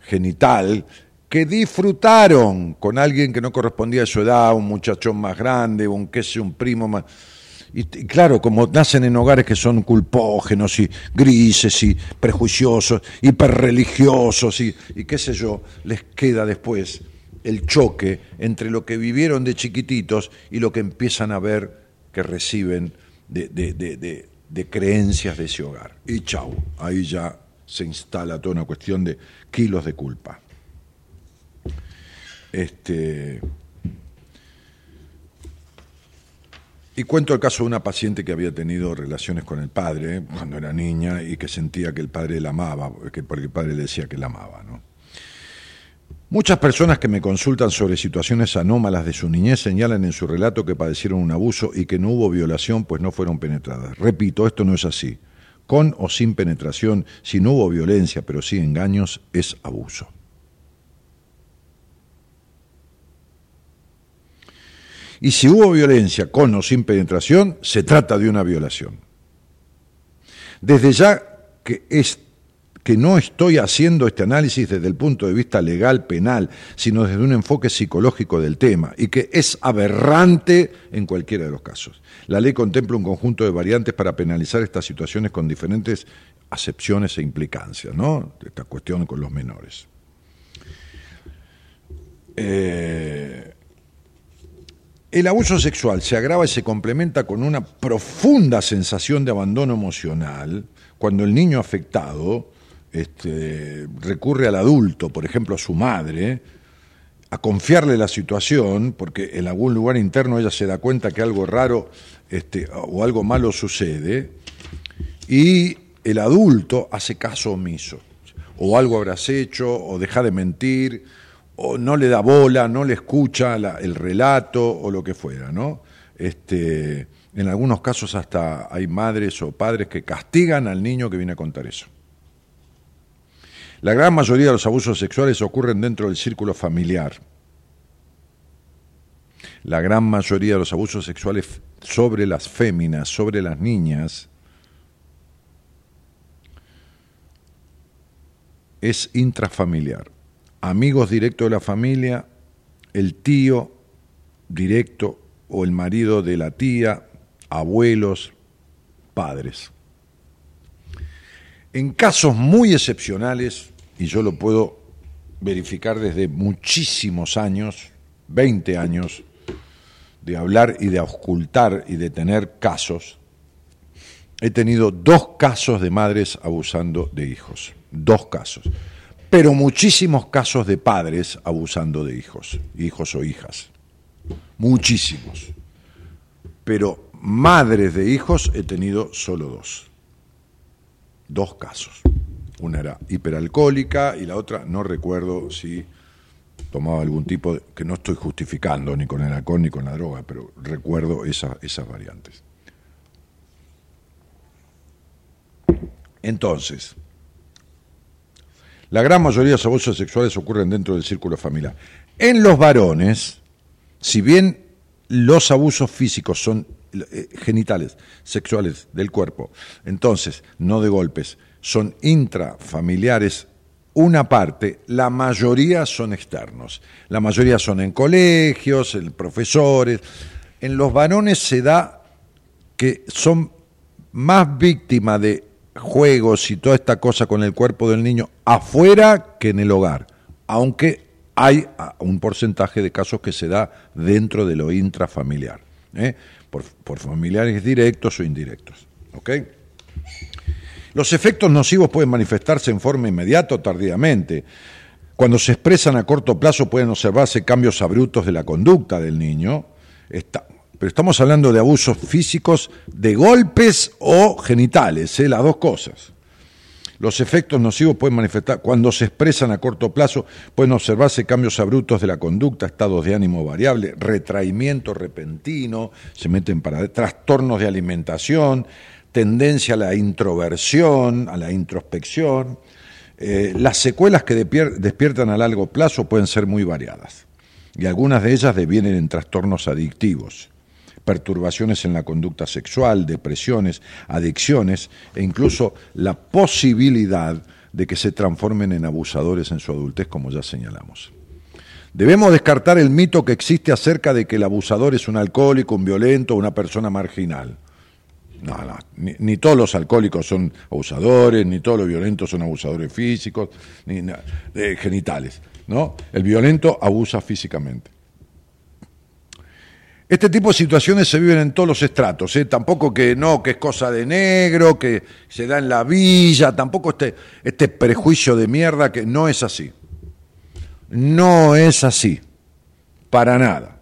genital, que disfrutaron con alguien que no correspondía a su edad, un muchachón más grande, un qué sé, un primo más. Y, claro, como nacen en hogares que son culpógenos y grises y prejuiciosos, hiperreligiosos y qué sé yo, les queda después el choque entre lo que vivieron de chiquititos y lo que empiezan a ver que reciben de, creencias de ese hogar. Y chau, ahí ya se instala toda una cuestión de kilos de culpa. Este, y cuento el caso de una paciente que había tenido relaciones con el padre cuando era niña y que sentía que el padre la amaba, porque el padre le decía que la amaba. ¿no? Muchas personas que me consultan sobre situaciones anómalas de su niñez señalan en su relato que padecieron un abuso y que no hubo violación pues no fueron penetradas. Repito, esto no es así. Con o sin penetración, si no hubo violencia pero sí engaños, es abuso. Y si hubo violencia con o sin penetración, se trata de una violación. Desde ya que es que no estoy haciendo este análisis desde el punto de vista legal, penal, sino desde un enfoque psicológico del tema, y que es aberrante en cualquiera de los casos. La ley contempla un conjunto de variantes para penalizar estas situaciones con diferentes acepciones e implicancias, ¿no? Esta cuestión con los menores. Eh, el abuso sexual se agrava y se complementa con una profunda sensación de abandono emocional cuando el niño afectado este, recurre al adulto, por ejemplo a su madre, a confiarle la situación, porque en algún lugar interno ella se da cuenta que algo raro este, o algo malo sucede, y el adulto hace caso omiso, o algo habrás hecho, o deja de mentir, o no le da bola, no le escucha el relato, o lo que fuera. Este, en algunos casos hasta hay madres o padres que castigan al niño que viene a contar eso. La gran mayoría de los abusos sexuales ocurren dentro del círculo familiar. La gran mayoría de los abusos sexuales sobre las féminas, sobre las niñas, es intrafamiliar. Amigos directos de la familia, el tío directo o el marido de la tía, abuelos, padres. En casos muy excepcionales, y yo lo puedo verificar desde muchísimos años, 20 años, de hablar y de ocultar y de tener casos, he tenido dos casos de madres abusando de hijos, dos casos, pero muchísimos casos de padres abusando de hijos, hijos o hijas, muchísimos, pero madres de hijos he tenido solo dos, dos casos. Una era hiperalcohólica y la otra no recuerdo si tomaba algún tipo de, que no estoy justificando ni con el alcohol ni con la droga, pero recuerdo esas variantes. Entonces, la gran mayoría de los abusos sexuales ocurren dentro del círculo familiar. En los varones, si bien los abusos físicos son eh, genitales, sexuales del cuerpo, entonces, no de golpes, son intrafamiliares una parte, la mayoría son externos. La mayoría son en colegios, en profesores. En los varones se da que son más víctimas de juegos y toda esta cosa con el cuerpo del niño afuera que en el hogar, aunque hay un porcentaje de casos que se da dentro de lo intrafamiliar, ¿eh? por, por familiares directos o indirectos. ¿okay? Los efectos nocivos pueden manifestarse en forma inmediata o tardíamente. Cuando se expresan a corto plazo pueden observarse cambios abruptos de la conducta del niño, pero estamos hablando de abusos físicos, de golpes o genitales, ¿eh? las dos cosas. Los efectos nocivos pueden manifestar, cuando se expresan a corto plazo, pueden observarse cambios abruptos de la conducta, estados de ánimo variable, retraimiento repentino, se meten para trastornos de alimentación, tendencia a la introversión, a la introspección. Eh, las secuelas que despiertan a largo plazo pueden ser muy variadas y algunas de ellas devienen en trastornos adictivos. perturbaciones en la conducta sexual, depresiones, adicciones e incluso la posibilidad de que se transformen en abusadores en su adultez, como ya señalamos. Debemos descartar el mito que existe acerca de que el abusador es un alcohólico, un violento, una persona marginal. No, no, ni, todos los alcohólicos son abusadores, ni todos los violentos son abusadores físicos, ni genitales. ¿no? El violento abusa físicamente. Este tipo de situaciones se viven en todos los estratos, ¿eh? tampoco que no, que es cosa de negro, que se da en la villa, tampoco este, este prejuicio de mierda que no es así. No es así, para nada.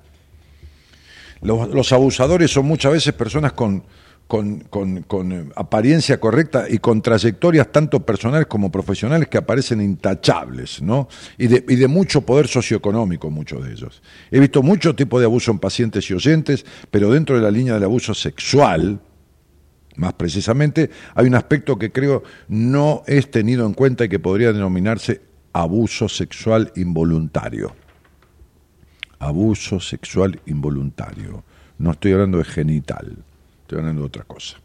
los abusadores son muchas veces personas con, con, con, eh, apariencia correcta y con trayectorias tanto personales como profesionales que aparecen intachables, ¿no? Y de, y de mucho poder socioeconómico, muchos de ellos. He visto mucho tipo de abuso en pacientes y oyentes, pero dentro de la línea del abuso sexual, más precisamente, hay un aspecto que creo no es tenido en cuenta y que podría denominarse abuso sexual involuntario. Abuso sexual involuntario. No estoy hablando de genital estoy hablando de otra cosa.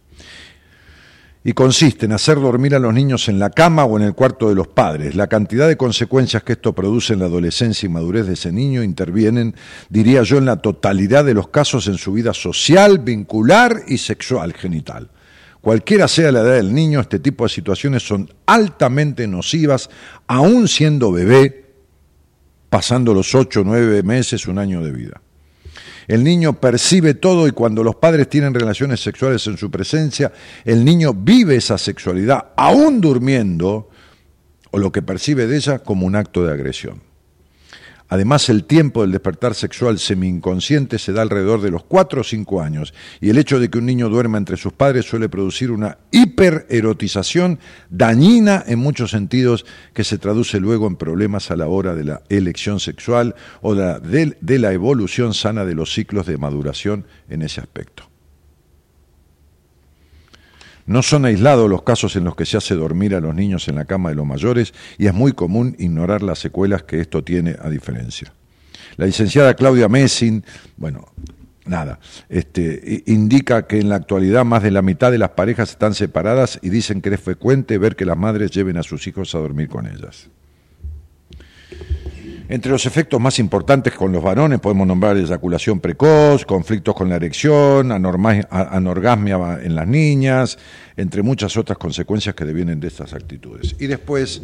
Y consiste en hacer dormir a los niños en la cama o en el cuarto de los padres. La cantidad de consecuencias que esto produce en la adolescencia y madurez de ese niño intervienen, diría yo, en la totalidad de los casos en su vida social, vincular y sexual genital. Cualquiera sea la edad del niño, este tipo de situaciones son altamente nocivas, aún siendo bebé, pasando los ocho, nueve meses, un año de vida. El niño percibe todo y cuando los padres tienen relaciones sexuales en su presencia, el niño vive esa sexualidad, aún durmiendo, o lo que percibe de ella como un acto de agresión. Además, el tiempo del despertar sexual semi-inconsciente se da alrededor de los 4 o 5 años, y el hecho de que un niño duerma entre sus padres suele producir una hipererotización dañina en muchos sentidos que se traduce luego en problemas a la hora de la elección sexual o de, de la evolución sana de los ciclos de maduración en ese aspecto. No son aislados los casos en los que se hace dormir a los niños en la cama de los mayores y es muy común ignorar las secuelas que esto tiene a diferencia. La licenciada Claudia Messing, bueno, nada, este, indica que en la actualidad más de la mitad de las parejas están separadas y dicen que es frecuente ver que las madres lleven a sus hijos a dormir con ellas. Entre los efectos más importantes con los varones podemos nombrar eyaculación precoz, conflictos con la erección, anorgasmia en las niñas, entre muchas otras consecuencias que devienen de estas actitudes. Y después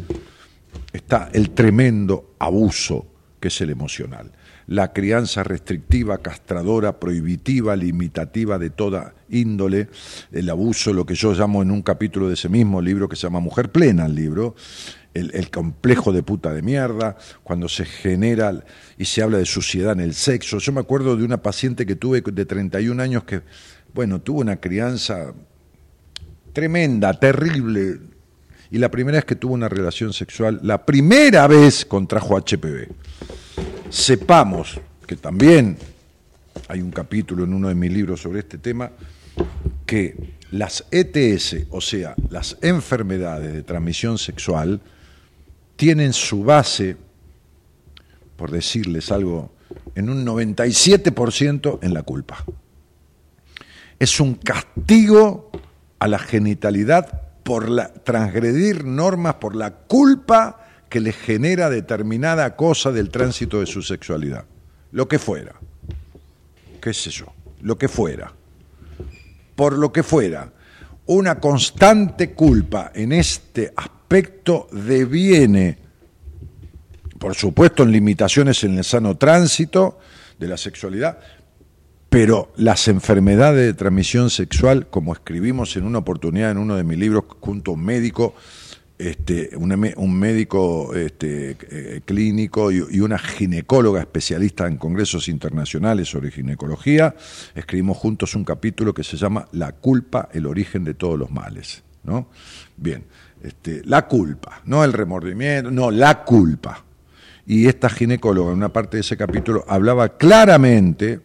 está el tremendo abuso que es el emocional. La crianza restrictiva, castradora, prohibitiva, limitativa de toda índole, el abuso, lo que yo llamo en un capítulo de ese mismo libro que se llama Mujer Plena, el libro, el, complejo de puta de mierda, cuando se genera y se habla de suciedad en el sexo. Yo me acuerdo de una paciente que tuve de 31 años que, bueno, tuvo una crianza tremenda, terrible, y la primera vez que tuvo una relación sexual, la primera vez contrajo HPV. Sepamos que también hay un capítulo en uno de mis libros sobre este tema, que las ETS, o sea, las enfermedades de transmisión sexual, tienen su base, por decirles algo, en un 97% en la culpa. Es un castigo a la genitalidad por la, transgredir normas, por la culpa que le genera determinada cosa del tránsito de su sexualidad. Lo que fuera. ¿Qué sé yo? Lo que fuera. Por lo que fuera. Una constante culpa en este aspecto aspecto deviene, por supuesto, en limitaciones en el sano tránsito de la sexualidad, pero las enfermedades de transmisión sexual, como escribimos en una oportunidad en uno de mis libros junto a un médico, este, un, médico este, eh, clínico y, y, una ginecóloga especialista en congresos internacionales sobre ginecología, escribimos juntos un capítulo que se llama La culpa, el origen de todos los males. ¿no? Bien, este, la culpa, no el remordimiento, no, la culpa. Y esta ginecóloga en una parte de ese capítulo hablaba claramente,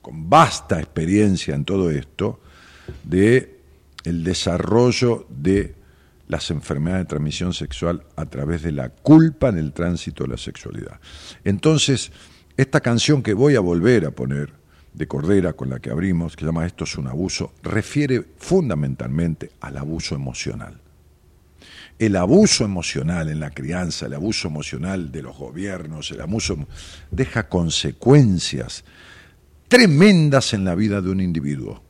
con vasta experiencia en todo esto, de el desarrollo de las enfermedades de transmisión sexual a través de la culpa en el tránsito de la sexualidad. Entonces, esta canción que voy a volver a poner, de Cordera con la que abrimos, que llama Esto es un abuso, refiere fundamentalmente al abuso emocional. El abuso emocional en la crianza, el abuso emocional de los gobiernos, el abuso deja consecuencias tremendas en la vida de un individuo.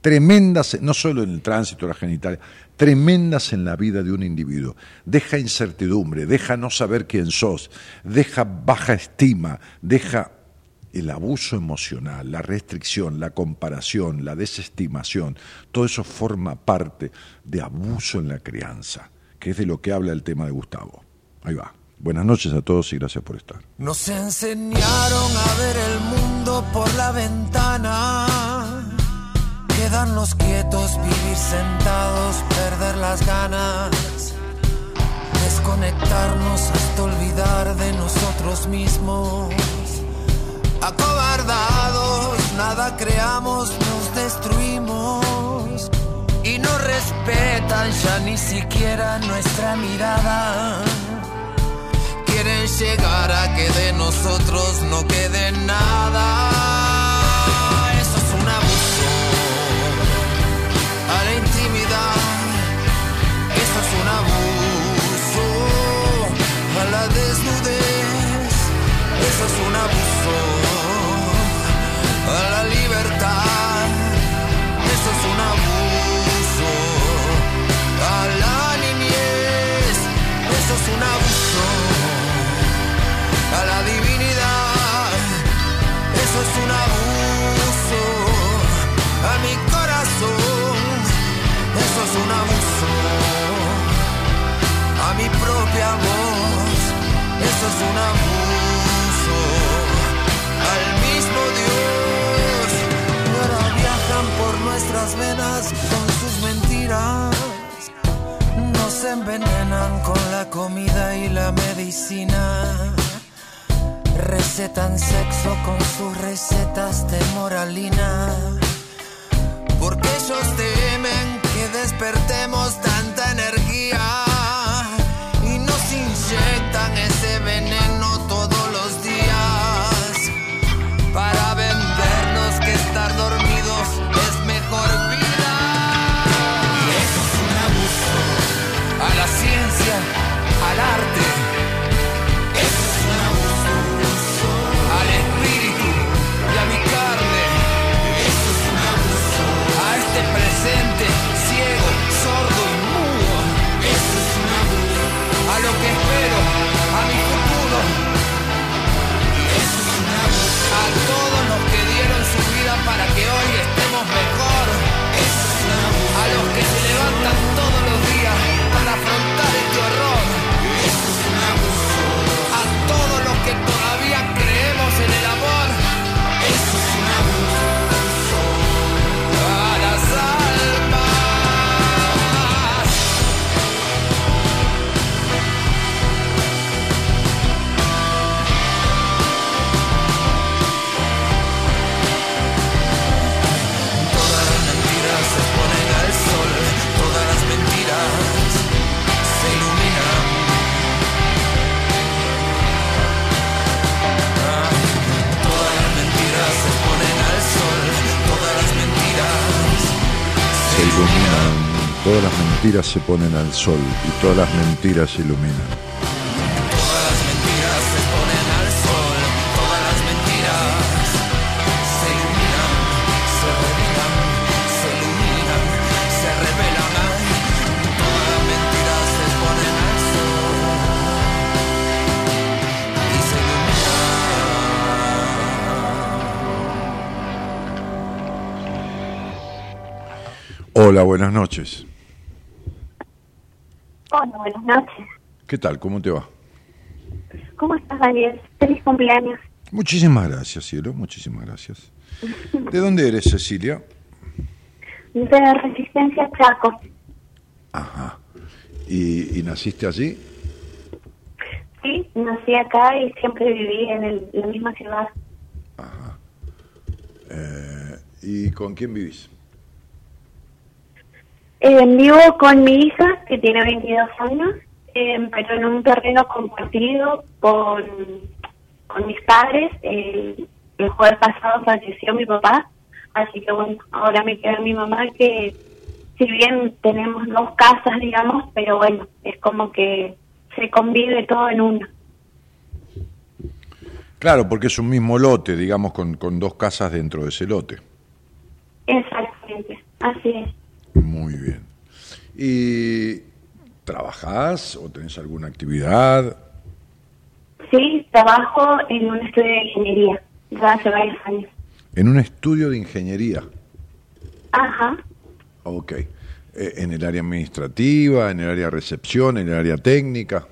Tremendas, no solo en el tránsito, la genital, tremendas en la vida de un individuo. Deja incertidumbre, deja no saber quién sos, deja baja estima, deja el abuso emocional, la restricción, la comparación, la desestimación, todo eso forma parte de abuso en la crianza, que es de lo que habla el tema de Gustavo. Ahí va. Buenas noches a todos y gracias por estar. Nos enseñaron a ver el mundo por la ventana, quedarnos quietos, vivir sentados, perder las ganas, desconectarnos hasta olvidar de nosotros mismos Acobardados, nada creamos, nos destruimos. Y no respetan ya ni siquiera nuestra mirada. Quieren llegar a que de nosotros no quede nada. Eso es un abuso a la intimidad. Eso es un abuso a la desnudez. Eso es un abuso Es un abuso al mismo Dios por nuestras venas con sus mentiras. Nos envenenan con la comida y la medicina. Recetan sexo con sus recetas de moralina. Porque ellos temen que despertemos tanta energía Todas las mentiras se ponen al sol y todas las mentiras iluminan. Hola, buenas noches. Hola, buenas noches. ¿Qué tal? ¿Cómo te va? ¿Cómo estás, Daniel? Feliz cumpleaños. Muchísimas gracias, cielo, muchísimas gracias. ¿De dónde eres, Cecilia? De Resistencia Chaco. Ajá. ¿Y, y naciste allí? Sí, nací acá y siempre viví en el- la misma ciudad. Ajá. Eh, ¿Y con quién vivís? Eh, vivo con mi hija, que tiene 22 años, eh, pero en un terreno compartido con, con mis padres. eh, el jueves pasado falleció mi papá, así que bueno, ahora me queda mi mamá que si bien tenemos dos casas, digamos, pero bueno, es como que se convive todo en una. Claro, porque es un mismo lote, digamos, con, con dos casas dentro de ese lote. Exactamente, así es. Muy bien. ¿Y trabajás o tenés alguna actividad? Sí, trabajo en un estudio de ingeniería, ya hace varios años. En un estudio de ingeniería. Ajá. Ok. Eh, ¿En el área administrativa, en el área recepción, en el área técnica?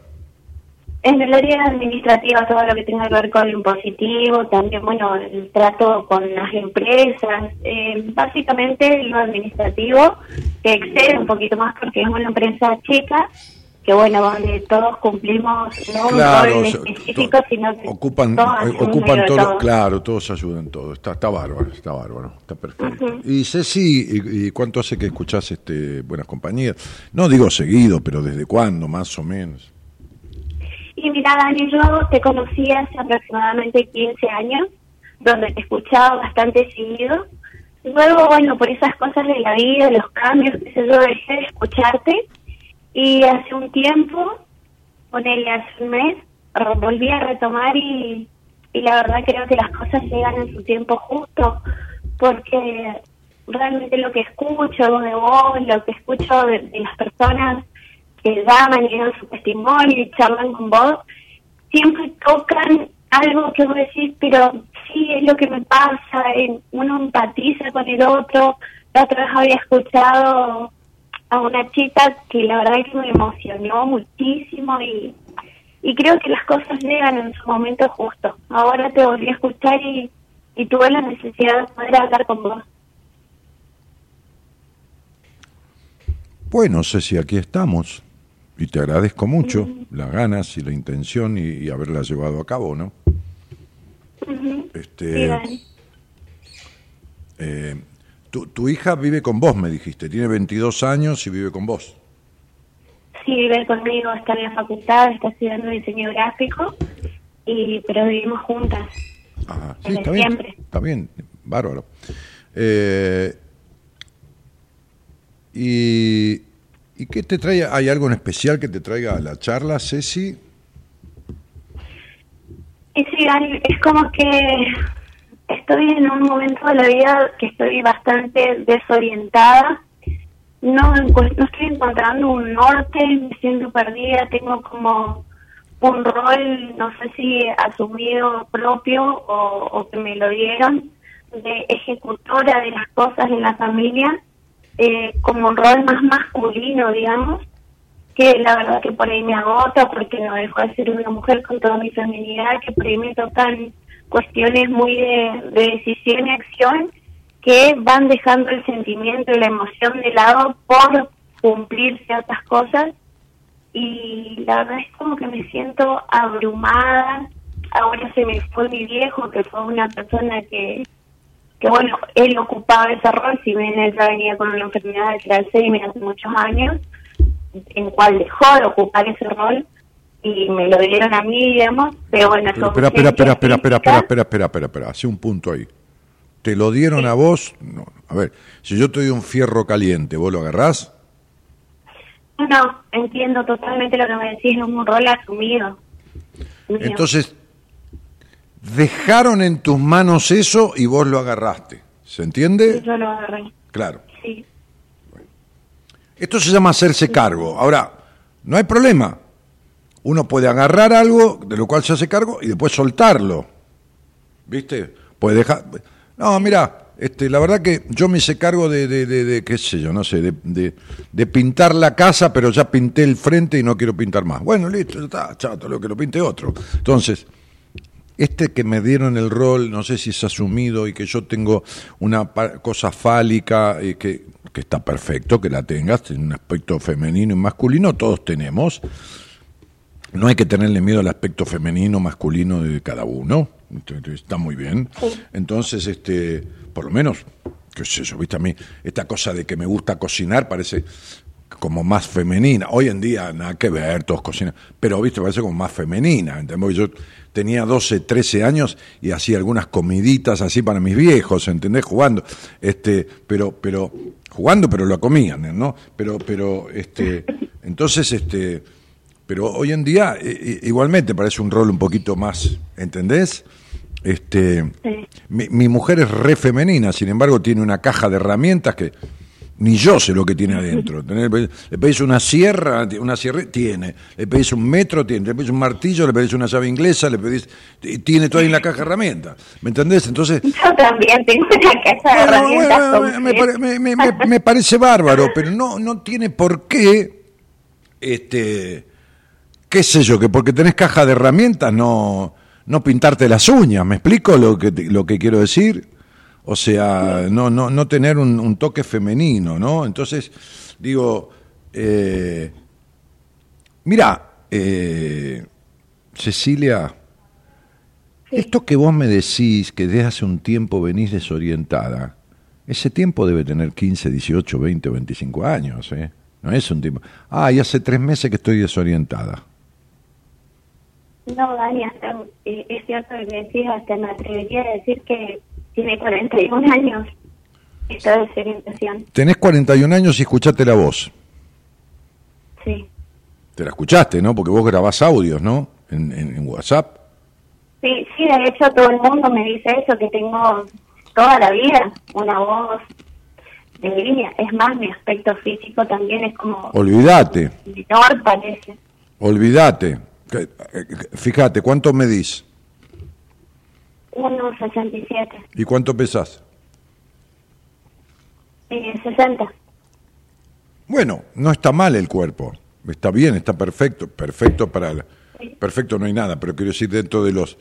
En el área administrativa, todo lo que tenga que ver con lo impositivo, también, bueno, el trato con las empresas, eh, básicamente lo administrativo, que excede un poquito más porque es una empresa chica, que bueno, donde todos cumplimos no Claro, un rol específico, sino que ocupan, todos eh, ocupan todo, todo. claro, todos ayudan todo. Está, está bárbaro, está bárbaro, está perfecto. Ujú. Y Ceci, ¿y, y cuánto hace que escuchás este, Buenas Compañías? No digo seguido, pero ¿desde cuándo, más o menos? Y mira, Dani, yo te conocí hace aproximadamente 15 años, donde te escuchaba bastante seguido. Luego, bueno, por esas cosas de la vida, los cambios, qué sé yo, dejé de escucharte. Y hace un tiempo, ponele hace un mes, volví a retomar y, y la verdad creo que las cosas llegan en su tiempo justo, porque realmente lo que escucho de vos, lo que escucho de las personas que llaman y dan su testimonio y charlan con vos, siempre tocan algo que vos decís, pero sí es lo que me pasa, uno empatiza con el otro. La otra vez había escuchado a una chica que la verdad que me emocionó muchísimo y, y creo que las cosas llegan en su momento justo. Ahora te volví a escuchar y, y tuve la necesidad de poder hablar con vos. Bueno, Ceci, aquí estamos. Y te agradezco mucho las ganas y la intención y, y haberla llevado a cabo, ¿no? Ujú. Este, Sí, eh, tu, tu hija vive con vos, me dijiste. Tiene 22 años y vive con vos. Sí, vive conmigo, está en la facultad, está estudiando diseño gráfico, y pero vivimos juntas. Ajá. Sí, está bien. siempre. Está bien, bárbaro. Eh, y, ¿Y qué te trae? ¿Hay algo en especial que te traiga a la charla, Ceci? Y sí, es como que estoy en un momento de la vida que estoy bastante desorientada. No estoy encontrando un norte, me siento perdida, tengo como un rol, no sé si asumido propio o, o que me lo dieron, de ejecutora de las cosas en la familia, eh, como un rol más masculino, digamos, que la verdad que por ahí me agota porque no dejo de ser una mujer con toda mi feminidad, que por ahí me tocan cuestiones muy de, de decisión y acción que van dejando el sentimiento y la emoción de lado por cumplir ciertas cosas y la verdad es como que me siento abrumada. Ahora se me fue mi viejo, que fue una persona que, que bueno, él ocupaba ese rol, si bien él ya venía con una enfermedad era Alzheimer hace muchos años, en cual dejó de ocupar ese rol y me lo dieron a mí, digamos, pero bueno, Pero espera, espera, espera, espera, espera, espera, espera, espera, espera, espera, hace un punto ahí. ¿Te lo dieron a vos? No. A ver, si yo te doy un fierro caliente, ¿vos lo agarrás? No, no, entiendo totalmente lo que me decís, es un rol asumido. Entonces, dejaron en tus manos eso y vos lo agarraste. ¿Se entiende? yo lo agarré, Claro. sí. Esto se llama hacerse cargo. Ahora, no hay problema. Uno puede agarrar algo de lo cual se hace cargo y después soltarlo. ¿Viste? Puede dejar. No, mira, este, la verdad que yo me hice cargo de, de, de- de, qué sé yo, no sé, de, de- de pintar la casa, pero ya pinté el frente y no quiero pintar más. Bueno, listo, ya está, chato, lo que lo pinte otro. Entonces, este que me dieron el rol, no sé si es asumido y que yo tengo una cosa fálica, y que, que está perfecto que la tengas, tiene un aspecto femenino y masculino, todos tenemos. No hay que tenerle miedo al aspecto femenino, masculino de cada uno. Entonces, Está muy bien. Entonces, este, por lo menos, qué sé yo, viste a mí, esta cosa de que me gusta cocinar parece como más femenina. Hoy en día nada que ver, todos cocinan, pero viste, parece como más femenina. ¿entendés? Yo tenía 12, 13 años y hacía algunas comiditas así para mis viejos, ¿entendés? Jugando, este, pero, pero, jugando, pero lo comían, ¿no? Pero, pero, este, entonces, este, pero hoy en día igualmente parece un rol un poquito más, ¿entendés? Este, mi, mi mujer es re femenina, sin embargo tiene una caja de herramientas que ni yo sé lo que tiene adentro. Le pedís una sierra, una sierra, tiene. Le pedís un metro, tiene. Le pedís un martillo, le pedís una llave inglesa, le pedís. Tiene todo ahí en la caja de herramientas. ¿Me entendés? Entonces. Yo también tengo una caja de herramientas. me, me, parece bárbaro, pero no, no tiene por qué. Este. ¿Qué sé yo? Que porque tenés caja de herramientas no, no pintarte las uñas. ¿Me explico lo que, lo que quiero decir? O sea, no, no, no tener un, toque femenino, ¿no? Entonces, digo, eh, mira, eh, Cecilia, esto que vos me decís, que desde hace un tiempo venís desorientada, ese tiempo debe tener 15, 18, 20 o 25 años, ¿eh? No es un tiempo. Ah, y hace tres meses que estoy desorientada. No, Dani, eh, es cierto que decís, hasta me atrevería a decir que tiene 41 años esta desorientación. Tenés 41 años y escuchaste la voz. Sí. Te la escuchaste, ¿no? Porque vos grabás audios, ¿no? En, en, WhatsApp. Sí, sí, de hecho todo el mundo me dice eso, que tengo toda la vida una voz de línea. Es más, mi aspecto físico también es como... Olvídate. Menor parece. Olvídate. Eh, fíjate, ¿cuánto medís? 1,67. ¿Y cuánto pesas? Eh, 60. Bueno, no está mal el cuerpo. Está bien, está perfecto. Perfecto para... Perfecto no hay nada, pero quiero decir, dentro de los,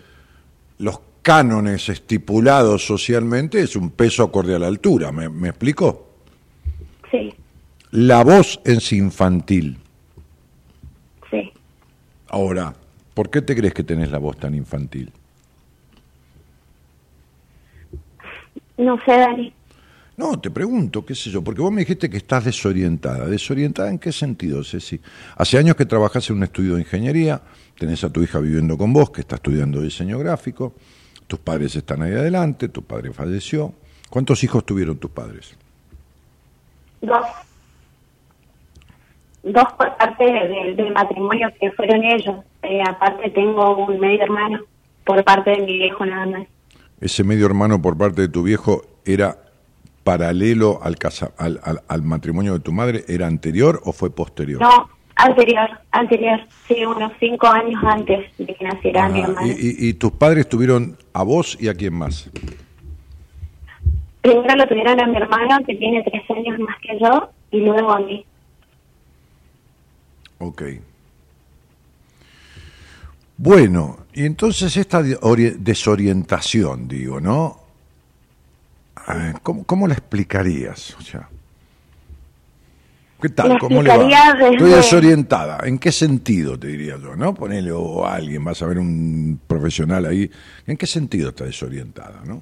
los cánones estipulados socialmente, es un peso acorde a la altura. ¿Me, me explico? Sí. La voz es infantil. Sí. Ahora, ¿por qué te crees que tenés la voz tan infantil? No sé, Dani. No, te pregunto, qué sé yo, porque vos me dijiste que estás desorientada. ¿Desorientada en qué sentido, Ceci? Hace años que trabajas en un estudio de ingeniería, tenés a tu hija viviendo con vos, que está estudiando diseño gráfico, tus padres están ahí adelante, tu padre falleció. ¿Cuántos hijos tuvieron tus padres? Dos. Dos por parte del matrimonio que fueron ellos. Eh, aparte tengo un medio hermano por parte de mi viejo nada más ese medio hermano por parte de tu viejo era paralelo al, casa, al, al, matrimonio de tu madre? ¿Era anterior o fue posterior? No, anterior, anterior, sí, unos cinco años antes de que naciera mi hermano. ¿Y, tus padres tuvieron a vos y a quién más? Primero lo tuvieron a mi hermano, que tiene tres años más que yo, y luego a mí. Ok. Bueno, y entonces esta desorientación, digo, ¿no? ¿Cómo, cómo la explicarías? O sea, ¿Qué tal? ¿Cómo le va? Estoy desorientada. ¿En qué sentido, te diría yo? ¿No? Ponele o alguien, vas a ver un profesional ahí. ¿En qué sentido está desorientada, no?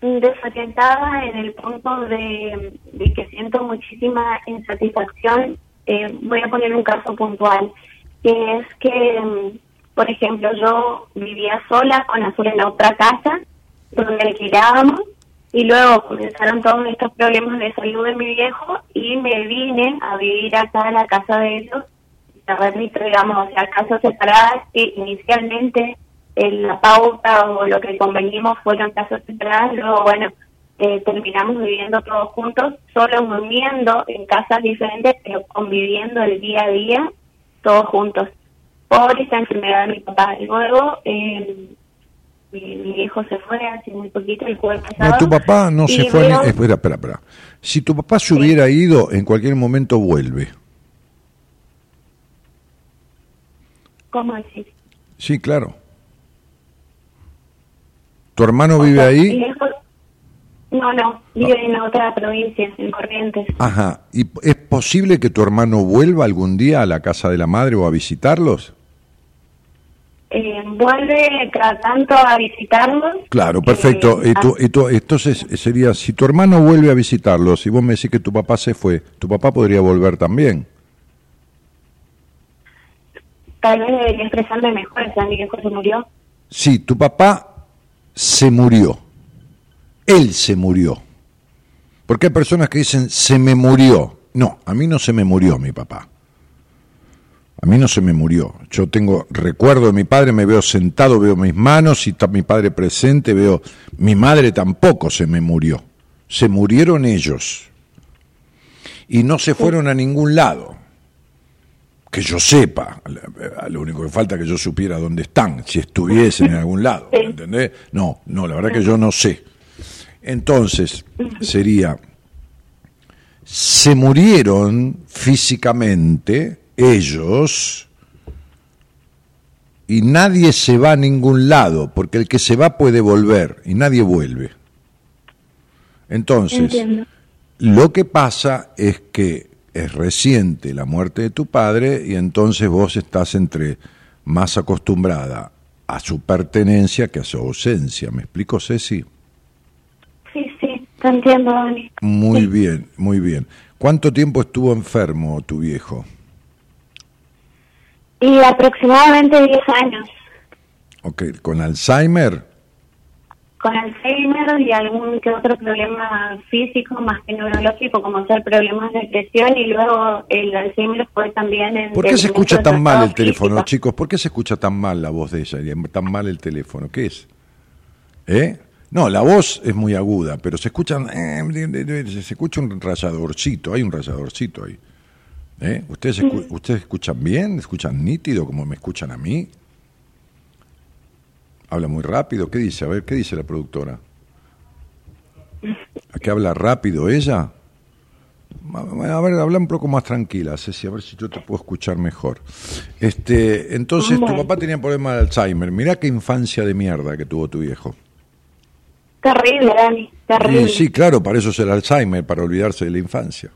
Desorientada en el punto de, que siento muchísima insatisfacción. Eh, voy a poner un caso puntual que es que, mm, por ejemplo, yo vivía sola con Azul en la otra casa, donde alquilábamos, y luego comenzaron todos estos problemas de salud de mi viejo y me vine a vivir acá a la casa de ellos, repito, digamos, o sea, casas separadas que inicialmente en la pauta o lo que convenimos fueron casas separadas, luego, bueno, eh, terminamos viviendo todos juntos, solo durmiendo en casas diferentes, pero conviviendo el día a día todos juntos por esta enfermedad de mi papá. Y luego eh, mi, hijo se fue hace muy poquito, el jueves pasado. No, tu papá no se fue. Espera, espera, espera. Si tu papá se hubiera ido, en cualquier momento vuelve. ¿Cómo decir? Sí, claro. ¿Tu hermano vive ahí? No, no, vive en otra provincia, en Corrientes. Ajá, ¿y es posible que tu hermano vuelva algún día a la casa de la madre o a visitarlos? Eh, vuelve cada tanto a visitarlos. Claro, perfecto. Eh, y tú, y tú- entonces sería, si tu hermano vuelve a visitarlos, si vos me decís que tu papá se fue, tu papá podría volver también. Tal vez debería expresarme mejor, mi viejo se murió. Sí, tu papá se murió. Él se murió. Porque hay personas que dicen, se me murió. No, a mí no se me murió mi papá. A mí no se me murió. Yo tengo recuerdo de mi padre, me veo sentado, veo mis manos, y está mi padre presente, veo... Mi madre tampoco se me murió. Se murieron ellos. Y no se fueron a ningún lado. Que yo sepa. Lo único que falta es que yo supiera dónde están, si estuviesen en algún lado. ¿Entendés? No, no, la verdad que yo no sé. Entonces, sería, se murieron físicamente ellos y nadie se va a ningún lado, porque el que se va puede volver y nadie vuelve. Entonces, Entiendo. lo que pasa es que es reciente la muerte de tu padre y entonces vos estás entre más acostumbrada a su pertenencia que a su ausencia. ¿Me explico, Ceci? Te entiendo, Dani. Muy bien, muy bien. ¿Cuánto tiempo estuvo enfermo tu viejo? Y aproximadamente 10 años, Ok, ¿con Alzheimer? con Alzheimer y algún que otro problema físico más que neurológico, como ser problemas de presión y luego el Alzheimer fue también en... ¿Por qué se escucha tan mal el teléfono, físico. chicos? ¿Por qué se escucha tan mal la voz de ella y tan mal el teléfono? ¿Qué es? ¿Eh? No, la voz es muy aguda, pero se escuchan, eh, se escucha un rayadorcito, hay un rayadorcito ahí. ¿Eh? ¿Ustedes, escu- ¿Ustedes escuchan bien? ¿Escuchan nítido como me escuchan a mí? Habla muy rápido. ¿Qué dice? A ver, ¿qué dice la productora? ¿A qué habla rápido ella? A ver, habla un poco más tranquila, Ceci, a ver si yo te puedo escuchar mejor. Este, entonces, tu papá tenía problema de Alzheimer. Mirá qué infancia de mierda que tuvo tu viejo. Terrible, Dani, terrible. Y sí, claro, para eso es el Alzheimer, para olvidarse de la infancia.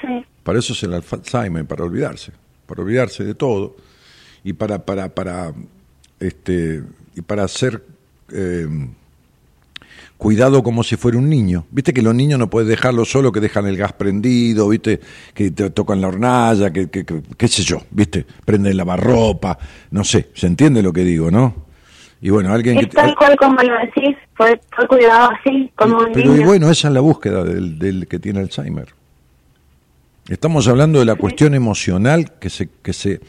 Sí. Para eso es el Alzheimer, para olvidarse, para olvidarse de todo y para para para este y para hacer eh, cuidado como si fuera un niño. Viste que los niños no puedes dejarlo solo, que dejan el gas prendido, viste que te tocan la hornalla, que, que, que- qué sé yo, viste, prenden lavarropa, no sé, se entiende lo que digo, ¿no? Y bueno, alguien que tal cual como lo decís, fue, fue cuidado así, como un pero y niño. bueno, esa es la búsqueda del, del que tiene Alzheimer. Estamos hablando de la cuestión emocional que se, que se,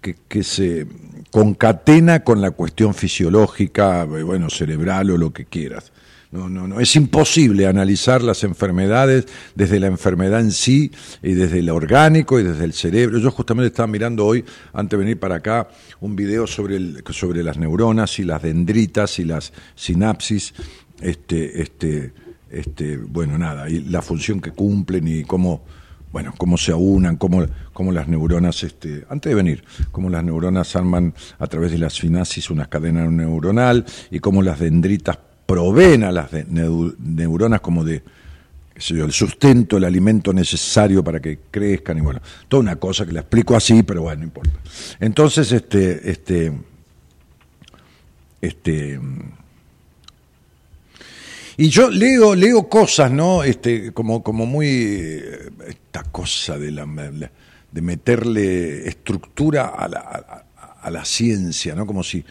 que, que se concatena con la cuestión fisiológica, bueno, cerebral o lo que quieras. No, no, no. Es imposible analizar las enfermedades desde la enfermedad en sí y desde el orgánico y desde el cerebro. Yo justamente estaba mirando hoy, antes de venir para acá, un video sobre, sobre las neuronas y las dendritas y las sinapsis. Este, este, este, bueno, nada, y la función que cumplen y cómo, bueno, cómo se aunan, cómo, cómo las neuronas, este, antes de venir, cómo las neuronas arman a través de las sinapsis una cadena neuronal y cómo las dendritas proveen a las neuronas como de el sustento, el alimento necesario para que crezcan y bueno, toda una cosa que la explico así, pero bueno, no importa. Entonces, este, este, este, y yo leo, leo cosas, ¿no? Este, como, como muy eh, esta cosa de la, de meterle estructura a la, a la ciencia, ¿no? Como si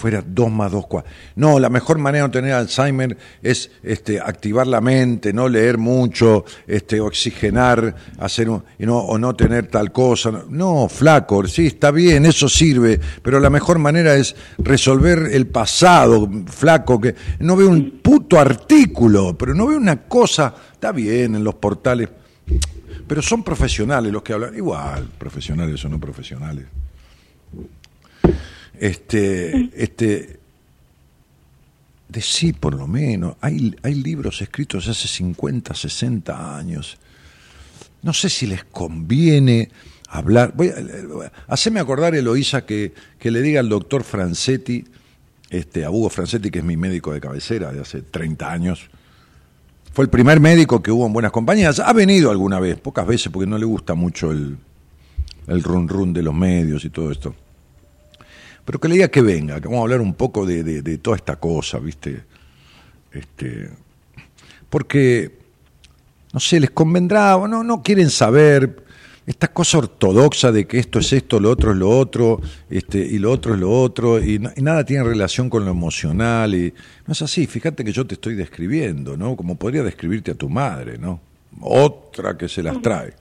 fuera dos más dos cuatro. No, la mejor manera de tener Alzheimer es este, activar la mente, no leer mucho, este, oxigenar, hacer un- no, o no tener tal cosa. No, flaco, sí, está bien, eso sirve, pero la mejor manera es resolver el pasado, flaco, que no veo un puto artículo, pero no veo una cosa, está bien en los portales, pero son profesionales los que hablan, igual, profesionales o no profesionales. Este, este, de sí, por lo menos. Hay, hay libros escritos hace 50, 60 años. No sé si les conviene hablar. Voy a, haceme acordar, Eloísa, que, que le diga al doctor Francetti, este, a Hugo Francetti, que es mi médico de cabecera de hace 30 años. Fue el primer médico que hubo en Buenas Compañías. Ha venido alguna vez, pocas veces, porque no le gusta mucho el, el run run de los medios y todo esto. Pero que le diga que venga, que vamos a hablar un poco de, de, de toda esta cosa, ¿viste? Este, porque, no sé, les convendrá, o no, no quieren saber esta cosa ortodoxa de que esto es esto, lo otro es lo otro, este, y lo otro es lo otro, y, y nada tiene relación con lo emocional, y no es así, fíjate que yo te estoy describiendo, ¿no? Como podría describirte a tu madre, ¿no? Otra que se las trae,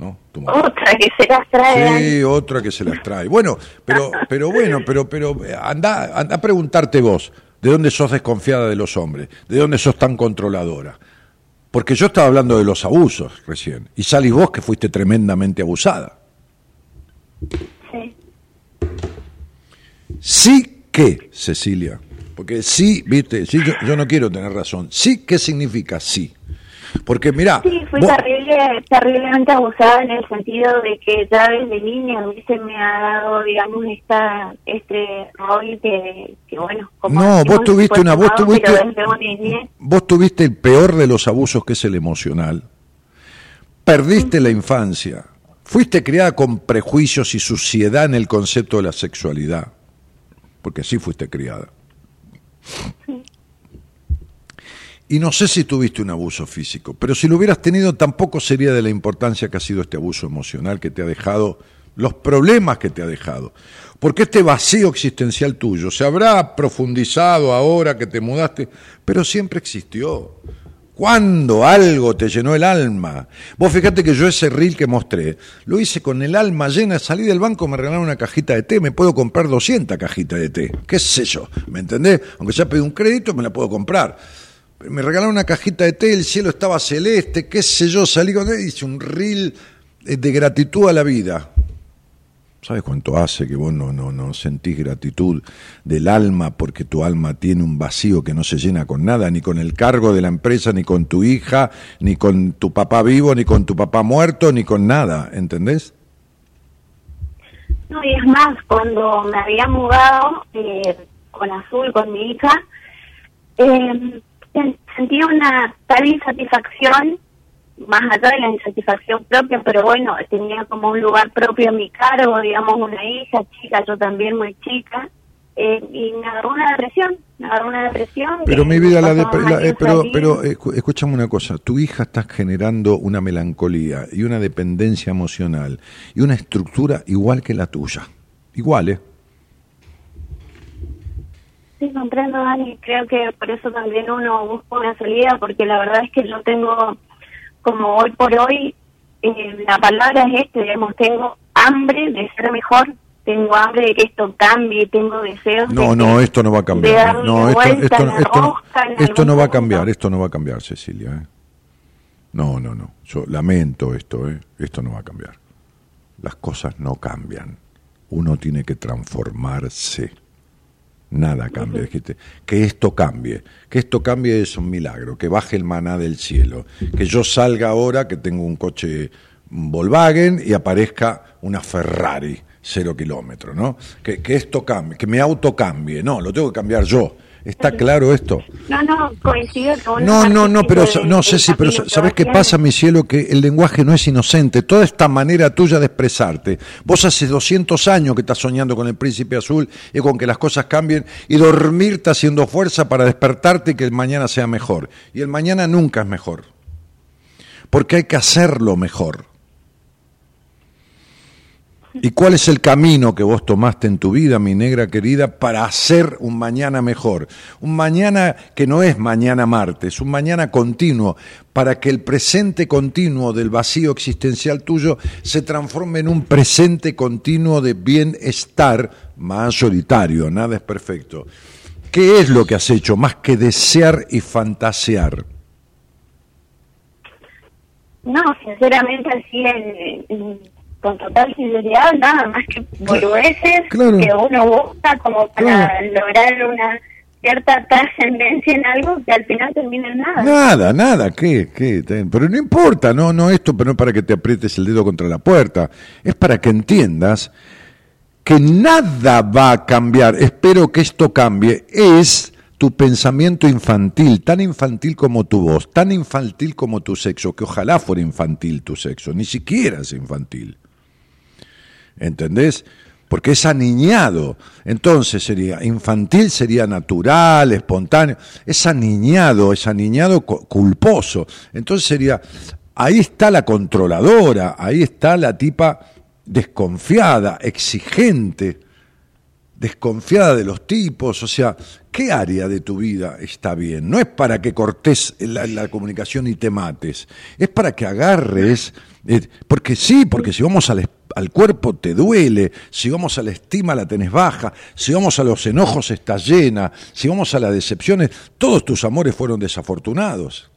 ¿no? Tu madre. Otra que se las trae. Sí, otra que se las trae. Bueno, pero, pero bueno, pero, pero eh, anda, anda a preguntarte vos, ¿de dónde sos desconfiada de los hombres? ¿De dónde sos tan controladora? Porque yo estaba hablando de los abusos recién, y salís vos que fuiste tremendamente abusada. Sí. Sí que, Cecilia, porque sí, viste, sí, yo, yo no quiero tener razón. Sí, ¿qué significa sí? Porque mirá, Sí, fui vos- terrible, terriblemente abusada en el sentido de que ya desde niña se me ha dado, digamos, esta, este rol que, que bueno, como No, vos tuviste una, vos tuviste, vos tuviste el peor de los abusos que es el emocional. Perdiste la infancia. Fuiste criada con prejuicios y suciedad en el concepto de la sexualidad. Porque así fuiste criada. Y no sé si tuviste un abuso físico, pero si lo hubieras tenido tampoco sería de la importancia que ha sido este abuso emocional que te ha dejado, los problemas que te ha dejado. Porque este vacío existencial tuyo se habrá profundizado ahora que te mudaste, pero siempre existió. Cuando algo te llenó el alma. Vos fíjate que yo ese reel que mostré, lo hice con el alma llena, salí del banco, me regalaron una cajita de té, me puedo comprar 200 cajitas de té. ¿Qué sé yo? ¿Me entendés? Aunque ya pedí un crédito, me la puedo comprar. Me regalaron una cajita de té, el cielo estaba celeste, qué sé yo, salí con él, hice un reel eh, de gratitud a la vida. ¿Sabes cuánto hace que vos no, no, no sentís gratitud del alma porque tu alma tiene un vacío que no se llena con nada, ni con el cargo de la empresa, ni con tu hija, ni con tu papá vivo, ni con tu papá muerto, ni con nada, ¿entendés? No, y es más, cuando me había mudado eh, con Azul, con mi hija, eh, sentí una tal insatisfacción, más allá de la insatisfacción propia, pero bueno, tenía como un lugar propio a mi cargo, digamos, una hija chica, yo también muy chica, eh, y me agarró una depresión, me agarró una depresión. Pero mi vida, la, depre- la- eh, pero, pero eh, escúchame una cosa, tu hija está generando una melancolía y una dependencia emocional y una estructura igual que la tuya, igual, ¿eh? Sí, comprendo, Dani. Creo que por eso también uno busca una salida, porque la verdad es que yo tengo, como hoy por hoy, eh, la palabra es este, digamos, tengo hambre de ser mejor, tengo hambre de que esto cambie, tengo deseos No, de no, esto no va a cambiar. No, esto, no- esto no va a cambiar, esto no va a cambiar, Cecilia. ¿eh? No, no, no. Yo lamento esto, ¿eh? esto no va a cambiar. Las cosas no cambian. Uno tiene que transformarse. Nada cambia. dijiste. Que esto cambie. Que esto cambie es un milagro. Que baje el maná del cielo. Que yo salga ahora, que tengo un coche Volkswagen y aparezca una Ferrari cero kilómetros, ¿no? Que, que esto cambie, que mi auto cambie. No, lo tengo que cambiar yo. ¿Está claro esto? No, no, coincido con No, no, no, pero no sé si, pero sa- ¿sabes qué pasa, mi cielo? Que el lenguaje no es inocente. Toda esta manera tuya de expresarte. Vos hace 200 años que estás soñando con el príncipe azul y con que las cosas cambien y dormirte haciendo fuerza para despertarte y que el mañana sea mejor. Y el mañana nunca es mejor. Porque hay que hacerlo mejor. ¿Y cuál es el camino que vos tomaste en tu vida, mi negra querida, para hacer un mañana mejor? Un mañana que no es mañana martes, un mañana continuo, para que el presente continuo del vacío existencial tuyo se transforme en un presente continuo de bienestar mayoritario, nada es perfecto. ¿Qué es lo que has hecho más que desear y fantasear? No, sinceramente así en- con total sinceridad, nada más que boludeces Claro. que uno busca como para lograr una cierta trascendencia en algo que al final termina en nada. Nada, nada, ¿qué? ¿Qué? Pero no importa, no, no esto, pero no para que te aprietes el dedo contra la puerta, es para que entiendas que nada va a cambiar, espero que esto cambie, es tu pensamiento infantil, tan infantil como tu voz, tan infantil como tu sexo, que ojalá fuera infantil tu sexo, ni siquiera es infantil. ¿Entendés? porque es aniñado. Entonces sería infantil, sería natural, espontáneo. Es aniñado, es aniñado culposo. Entonces sería, ahí está la controladora, ahí está la tipa desconfiada, exigente, desconfiada de los tipos. O sea, ¿qué área de tu vida está bien? No es para que cortes la, comunicación y te mates, es para que agarres, eh, porque sí, porque si vamos al cuerpo te duele, si vamos a la estima la tenés baja, si vamos a los enojos estás llena, si vamos a las decepciones, todos tus amores fueron desafortunados.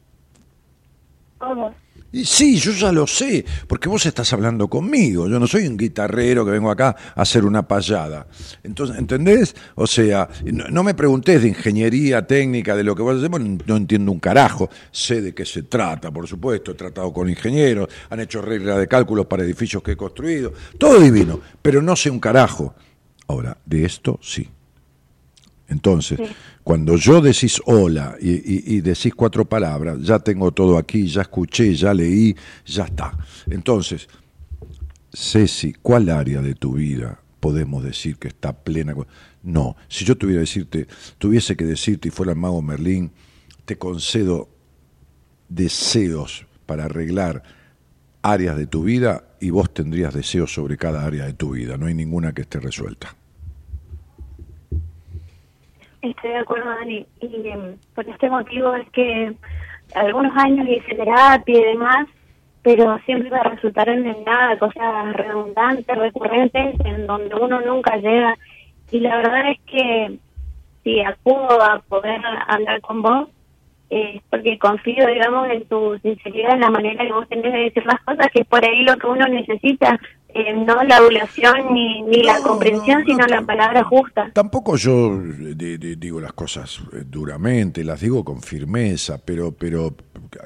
Sí, yo ya lo sé, porque vos estás hablando conmigo. Yo no soy un guitarrero que vengo acá a hacer una payada. Entonces, ¿entendés? O sea, no, me preguntés de ingeniería técnica, de lo que vos hacemos, no entiendo un carajo. Sé de qué se trata, por supuesto. He tratado con ingenieros, han hecho reglas de cálculos para edificios que he construido. Todo divino, pero no sé un carajo. Ahora, de esto sí. Entonces, cuando yo decís hola y, decís cuatro palabras, ya tengo todo aquí, ya escuché, ya leí, ya está. Entonces, Ceci, ¿cuál área de tu vida podemos decir que está plena? No, si yo tuviera decirte, tuviese que decirte y fuera el mago Merlín, te concedo deseos para arreglar áreas de tu vida y vos tendrías deseos sobre cada área de tu vida, no hay ninguna que esté resuelta. Estoy de acuerdo, Dani. Y em, por este motivo es que algunos años hice terapia y demás, pero siempre va a resultar en nada, cosas redundantes, recurrentes, en donde uno nunca llega. Y la verdad es que si acudo a poder hablar con vos, es porque confío, digamos, en tu sinceridad, en la manera que vos tenés de decir las cosas, que es por ahí lo que uno necesita. Eh, no la adulación ni, ni la comprensión, sino la palabra justa. Tampoco yo digo las cosas eh, duramente, las digo con firmeza, pero, pero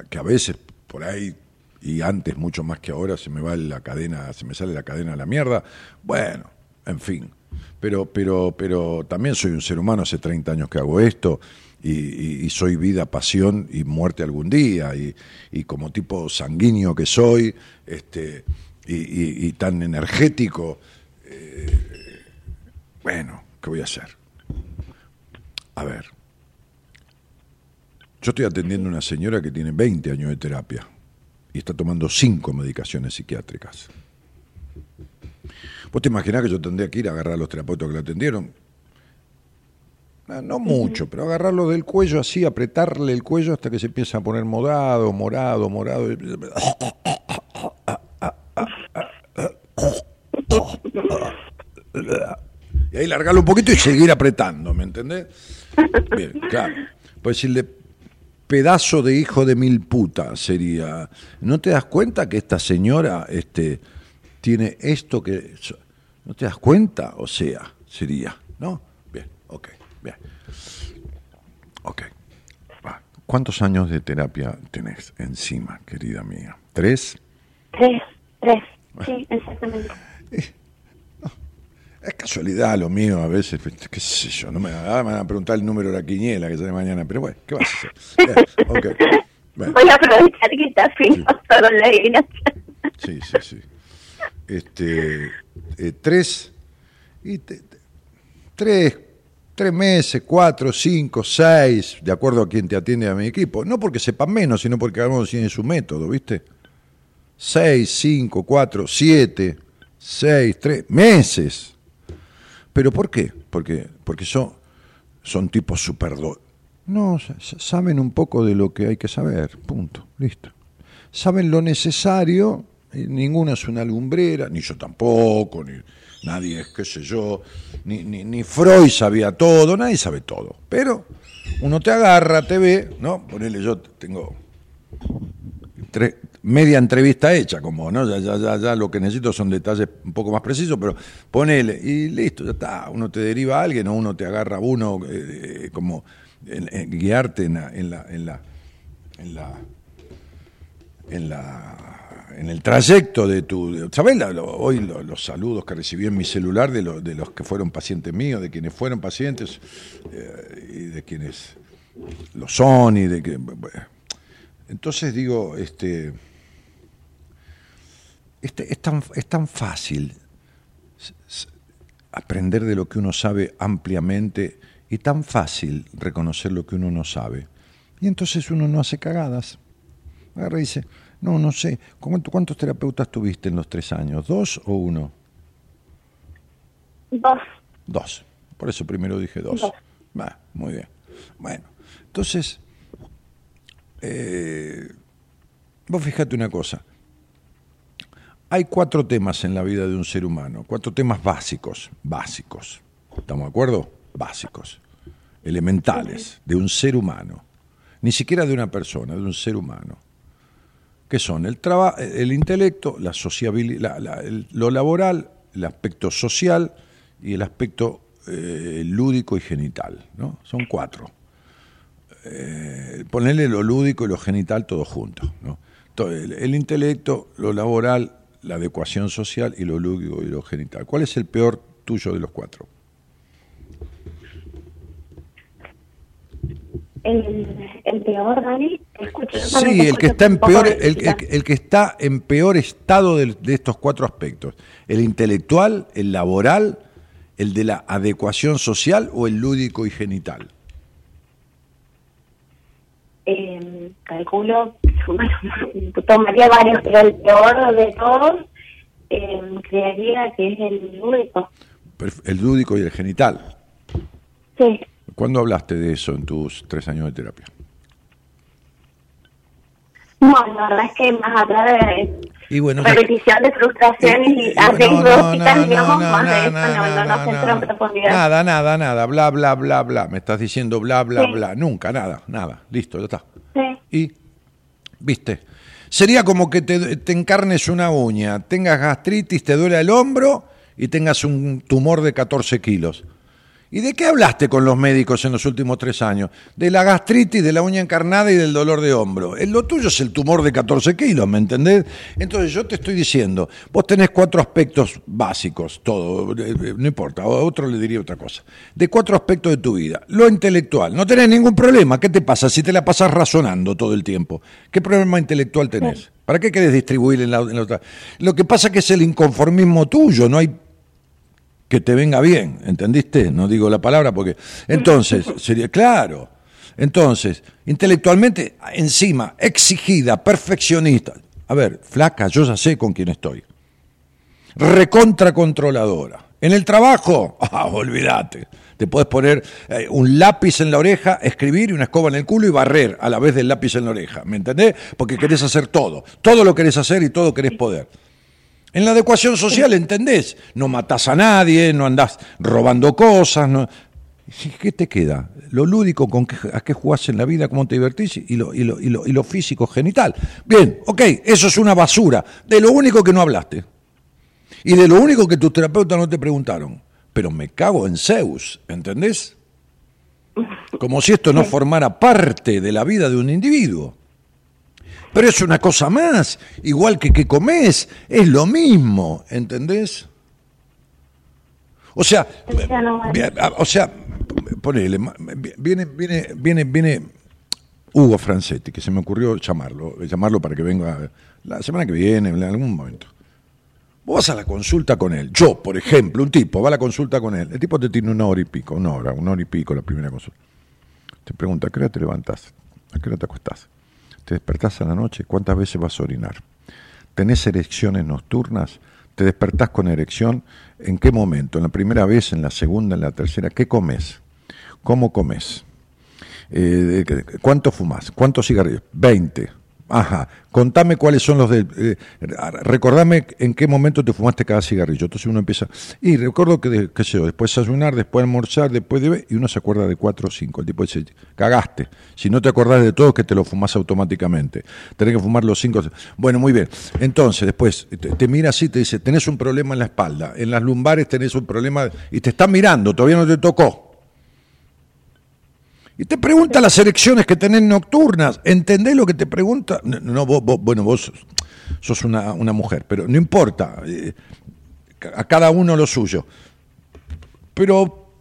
que a veces por ahí y antes mucho más que ahora se me va la cadena, se me sale la cadena a la mierda. Bueno, en fin. Pero, pero, pero también soy un ser humano, hace 30 años que hago esto. Y, y, soy vida, pasión y muerte algún día. Y, y, como tipo sanguíneo que soy, este, y, tan energético, eh, bueno, ¿qué voy a hacer? A ver, yo estoy atendiendo a una señora que tiene 20 años de terapia y está tomando 5 medicaciones psiquiátricas. ¿Vos te imaginás que yo tendría que ir a agarrar a los terapeutas que la atendieron? No, no mucho, pero agarrarlo del cuello así, apretarle el cuello hasta que se empieza a poner morado, morado, morado. Y ahí largarlo un poquito y seguir apretando, ¿me entendés? Bien, claro. Pues decirle, pedazo de hijo de mil putas sería. ¿No te das cuenta que esta señora este, tiene esto que... ¿No te das cuenta? O sea, sería, ¿no? Bien, ok, bien. Ok. ¿Cuántos años de terapia tenés encima, querida mía? ¿Tres? Tres, tres. Sí, exactamente. Es casualidad lo mío a veces, qué sé yo, no me, van a preguntar el número de la quiniela que sale mañana, pero bueno, ¿qué vas a hacer? okay. Voy a aprovechar que está fino con la adivinación. Sí, sí, sí. Este, eh, tres, y tres, tres meses, cuatro, cinco, seis, de acuerdo a quien te atiende a mi equipo. No porque sepan menos, sino porque cada uno tiene su método, ¿viste? 6, 5, 4, 7, 6, 3 meses. ¿Pero por qué? Porque, porque son, son tipos super... No, saben un poco de lo que hay que saber, punto, listo. Saben lo necesario, ninguna es una lumbrera, ni yo tampoco, ni nadie es, qué sé yo, ni, ni, ni Freud sabía todo, nadie sabe todo. Pero uno te agarra, te ve, ¿no? Ponele, yo tengo tres, media entrevista hecha, como, ¿no? Ya, ya, ya, lo que necesito son detalles un poco más precisos, pero ponele, y listo, ya está, uno te deriva a alguien o uno te agarra a uno eh, como guiarte en la, en la, en la, en la, en la en el trayecto de tu... ¿Sabés hoy los saludos que recibí en mi celular de, de los que fueron pacientes míos, de quienes fueron pacientes eh, y de quienes lo son y de que... Entonces digo, este este, es, tan, es tan fácil aprender de lo que uno sabe ampliamente y tan fácil reconocer lo que uno no sabe. Y entonces uno no hace cagadas. Agarra y dice, no, no sé, ¿cuántos terapeutas tuviste en los tres años? ¿Dos o uno? Dos. Dos. Por eso primero dije dos. muy bien. Bueno, entonces, eh, vos fíjate una cosa. Hay cuatro temas en la vida de un ser humano, cuatro temas básicos, básicos. ¿Estamos de acuerdo? Básicos, elementales, de un ser humano. Ni siquiera de una persona, de un ser humano. ¿Qué son? El, el intelecto, la sociabilidad, lo laboral, el aspecto social y el aspecto eh, lúdico y genital. ¿no? Son cuatro. Eh, ponerle lo lúdico y lo genital todo junto. ¿no? el intelecto, lo laboral, la adecuación social y lo lúdico y lo genital. ¿Cuál es el peor tuyo de los cuatro? El, peor, Dani, Sí, el que está en peor, el, que está en peor estado de, estos cuatro aspectos: el intelectual, el laboral, el de la adecuación social o el lúdico y genital. Eh, calculo tomaría varios, pero el peor de todos eh, creería que es el lúdico. El lúdico y el genital. Sí. ¿Cuándo hablaste de eso en tus tres años de terapia? No, la verdad es que más allá de y bueno, repetición de frustraciones y, anécdotas, digamos, más de eso, no, no, no, en profundidad. Nada, nada, nada, bla, bla, bla, bla. Me estás diciendo bla, bla, bla. Nunca, nada, nada. Listo, ya está. Sí. Y, viste, sería como que te, encarnes una uña, tengas gastritis, te duele el hombro y tengas un tumor de 14 kilos. ¿Y de qué hablaste con los médicos en los últimos tres años? De la gastritis, de la uña encarnada y del dolor de hombro. Lo tuyo es el tumor de 14 kilos, ¿me entendés? Entonces yo te estoy diciendo, vos tenés cuatro aspectos básicos, todo, eh, eh, no importa, a otro le diría otra cosa, de cuatro aspectos de tu vida. Lo intelectual, no tenés ningún problema, ¿qué te pasa si te la pasas razonando todo el tiempo? ¿Qué problema intelectual tenés? ¿Para qué querés distribuir en la, en la otra? Lo que pasa es que es el inconformismo tuyo, no hay que te venga bien, ¿entendiste? No digo la palabra porque... Entonces, sería claro. Entonces, intelectualmente, encima, exigida, perfeccionista. A ver, flaca, yo ya sé con quién estoy. Recontra controladora. En el trabajo, ah, olvídate. Te puedes poner eh, un lápiz en la oreja, escribir y una escoba en el culo y barrer a la vez del lápiz en la oreja. ¿Me entendés? Porque querés hacer todo. Todo lo querés hacer y todo querés poder. En la adecuación social, ¿entendés? No matás a nadie, no andás robando cosas. No... ¿Qué te queda? Lo lúdico, con qué, a qué jugás en la vida, cómo te divertís y lo, y, lo, y, lo, y lo físico genital. Bien, ok, eso es una basura. De lo único que no hablaste. Y de lo único que tus terapeutas no te preguntaron. Pero me cago en Zeus, ¿entendés? Como si esto no formara parte de la vida de un individuo. Pero es una cosa más, igual que que comes, es lo mismo, ¿entendés? O sea, o sea, ponele, viene, viene, viene, viene Hugo Francetti, que se me ocurrió llamarlo, llamarlo para que venga la semana que viene, en algún momento. Vos vas a la consulta con él. Yo, por ejemplo, un tipo va a la consulta con él. El tipo te tiene una hora y pico, una hora, una hora y pico la primera consulta. Te pregunta, ¿a qué hora te levantás? ¿A qué hora te acostás? Te despertás a la noche, ¿cuántas veces vas a orinar? ¿Tenés erecciones nocturnas? ¿Te despertás con erección? ¿En qué momento? ¿En la primera vez? ¿En la segunda? ¿En la tercera? ¿Qué comes? ¿Cómo comes? Eh, ¿Cuánto fumas? ¿Cuántos cigarrillos? 20. Ajá, contame cuáles son los de... Eh, recordame en qué momento te fumaste cada cigarrillo. Entonces uno empieza... Y recuerdo que, qué sé yo, después desayunar, después almorzar, después de... Y uno se acuerda de cuatro o cinco. El tipo dice, cagaste. Si no te acordás de todo, que te lo fumas automáticamente. Tenés que fumar los cinco... Bueno, muy bien. Entonces, después, te, te mira así, te dice, tenés un problema en la espalda. En las lumbares tenés un problema... Y te está mirando, todavía no te tocó. Y te pregunta las elecciones que tenés nocturnas. ¿Entendés lo que te pregunta? No, bueno, vos sos una, mujer, pero no importa. Eh, a cada uno lo suyo. Pero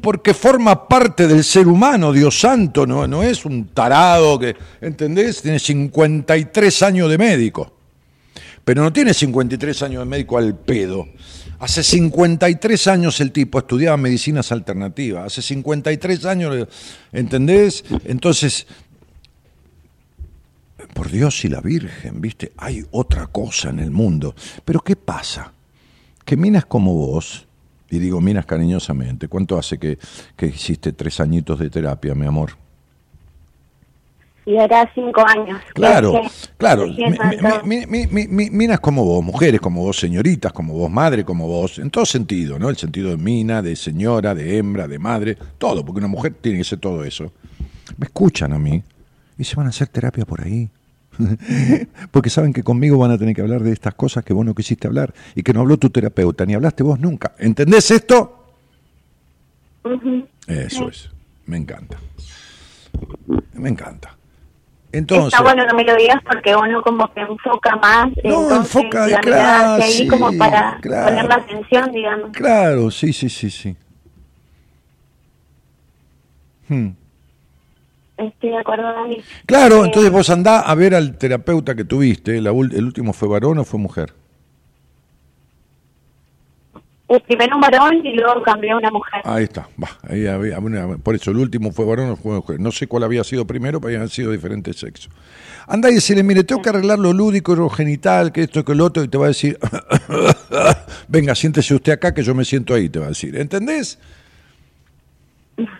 porque forma parte del ser humano, Dios santo, no, no es un tarado que, ¿entendés? Tiene 53 años de médico. Pero no tiene 53 años de médico al pedo. Hace 53 años el tipo estudiaba medicinas alternativas. Hace 53 años, ¿entendés? Entonces, por Dios y la Virgen, ¿viste? Hay otra cosa en el mundo. Pero ¿qué pasa? Que minas como vos, y digo minas cariñosamente, ¿cuánto hace que, que hiciste tres añitos de terapia, mi amor? Y era cinco años. Claro, claro. minas como vos, mujeres como vos, señoritas como vos, madre como vos, en todo sentido, ¿no? El sentido de mina, de señora, de hembra, de madre, todo, porque una mujer tiene que ser todo eso. Me escuchan a mí y se van a hacer terapia por ahí. porque saben que conmigo van a tener que hablar de estas cosas que vos no quisiste hablar y que no habló tu terapeuta, ni hablaste vos nunca. ¿Entendés esto? Eso es. Me encanta. Me encanta. Entonces, Está bueno que me lo digas porque uno como que enfoca más. No, enfoca, claro, ahí como para poner la atención, digamos. Claro, sí, sí, sí, sí. Hmm. Estoy de acuerdo, Dani. Claro, eh, entonces vos andá a ver al terapeuta que tuviste. ¿El último fue varón o fue mujer? El primero un varón y luego cambió a una mujer. Ahí está, ahí había, por eso el último fue varón o fue mujer. No sé cuál había sido primero, pero habían sido diferentes sexos. Anda y decirle, mire, tengo que arreglar lo lúdico y lo genital, que esto, que lo otro, y te va a decir, venga, siéntese usted acá, que yo me siento ahí, te va a decir. ¿Entendés?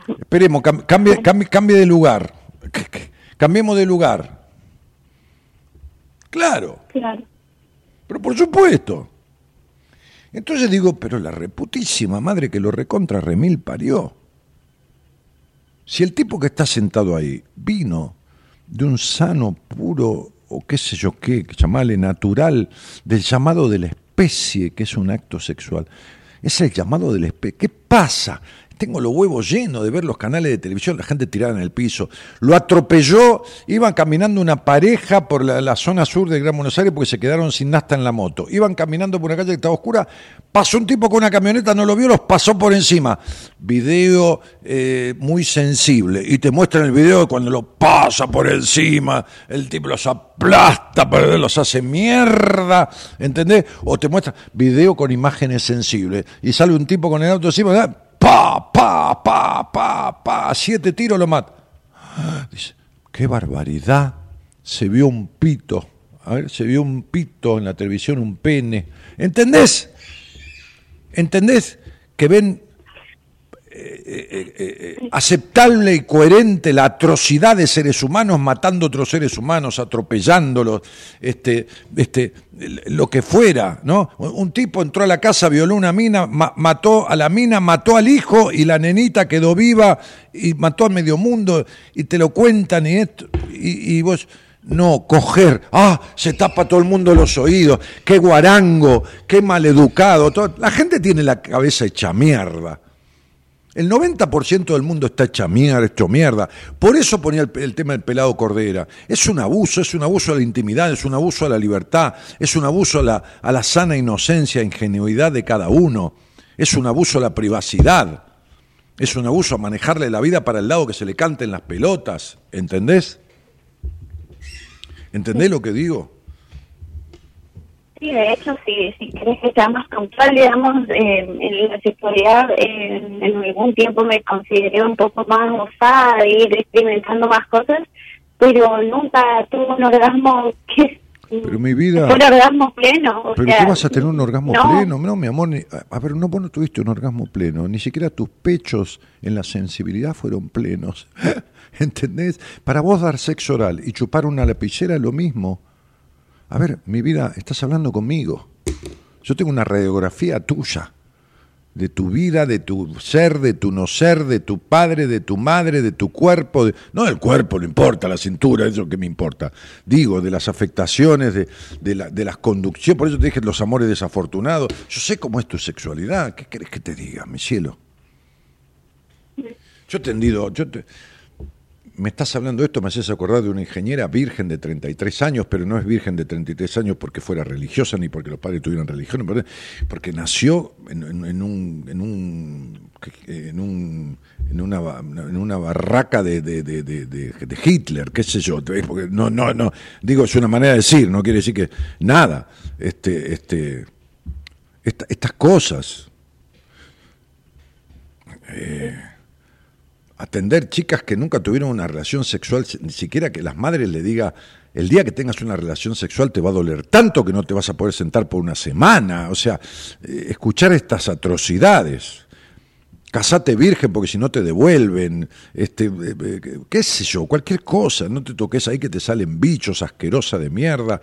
Esperemos, cambie, cambie, cambie de lugar. Cambiemos de lugar. Claro. Claro. Pero por supuesto. Entonces digo, pero la reputísima madre que lo recontra remil parió. Si el tipo que está sentado ahí vino de un sano, puro, o qué sé yo qué, llamarle natural, del llamado de la especie, que es un acto sexual, es el llamado de la especie. ¿Qué pasa? Tengo los huevos llenos de ver los canales de televisión, la gente tirada en el piso. Lo atropelló, iban caminando una pareja por la, zona sur de Gran Buenos Aires porque se quedaron sin nasta en la moto. Iban caminando por una calle que estaba oscura, pasó un tipo con una camioneta, no lo vio, los pasó por encima. Video eh, muy sensible. Y te muestran el video de cuando lo pasa por encima, el tipo los aplasta, los hace mierda, ¿entendés? O te muestra video con imágenes sensibles. Y sale un tipo con el auto encima, pa, pa, pa, pa, pa, siete tiros lo mata. Dice, qué barbaridad. Se vio un pito. A ver, se vio un pito en la televisión, un pene. ¿Entendés? ¿Entendés? Que ven eh, eh, eh, aceptable y coherente la atrocidad de seres humanos matando otros seres humanos, atropellándolos, este, este, lo que fuera, ¿no? Un tipo entró a la casa, violó una mina, mató a la mina, mató al hijo y la nenita quedó viva y mató al medio mundo y te lo cuentan y esto, y, y vos no, coger, ah, se tapa todo el mundo los oídos, qué guarango, qué maleducado, la gente tiene la cabeza hecha mierda. El 90% del mundo está hecha mierda, hecho mierda. Por eso ponía el, tema del pelado Cordera. Es un abuso, es un abuso a la intimidad, es un abuso a la libertad, es un abuso a la, a la sana inocencia, ingenuidad de cada uno. Es un abuso a la privacidad. Es un abuso a manejarle la vida para el lado que se le canten las pelotas. ¿Entendés? ¿Entendés lo que digo? Sí, de hecho, si, si querés que sea más puntual, digamos, en la sexualidad, en algún tiempo me consideré un poco más osada, ir experimentando más cosas, pero nunca tuve un orgasmo que pero mi vida. Un orgasmo pleno. ¿Pero qué vas a tener un orgasmo pleno? No, mi amor. a ver, no, vos no tuviste un orgasmo pleno. Ni siquiera tus pechos en la sensibilidad fueron plenos. ¿Entendés? Para vos dar sexo oral y chupar una lapicera es lo mismo. A ver, mi vida, estás hablando conmigo. Yo tengo una radiografía tuya, de tu vida, de tu ser, de tu no ser, de tu padre, de tu madre, de tu cuerpo. No del cuerpo, no importa, la cintura, eso que me importa. Digo, de las afectaciones, de, la, las conducciones. Por eso te dije los amores desafortunados. Yo sé cómo es tu sexualidad. ¿Qué querés que te diga, mi cielo? Yo he tendido, yo te, me estás hablando de esto, me haces acordar de una ingeniera virgen de 33 años, pero no es virgen de 33 años porque fuera religiosa ni porque los padres tuvieran religión, porque nació en, un, en, un, en, una, en una barraca de, Hitler, qué sé yo, porque no, no, no, digo, es una manera de decir, no quiere decir que nada, este, este, estas cosas. Eh, atender chicas que nunca tuvieron una relación sexual, ni siquiera que las madres le diga, el día que tengas una relación sexual te va a doler tanto que no te vas a poder sentar por una semana. O sea, eh, escuchar estas atrocidades. Casate virgen porque si no te devuelven, este, eh, qué sé yo, cualquier cosa, no te toques ahí que te salen bichos, asquerosa de mierda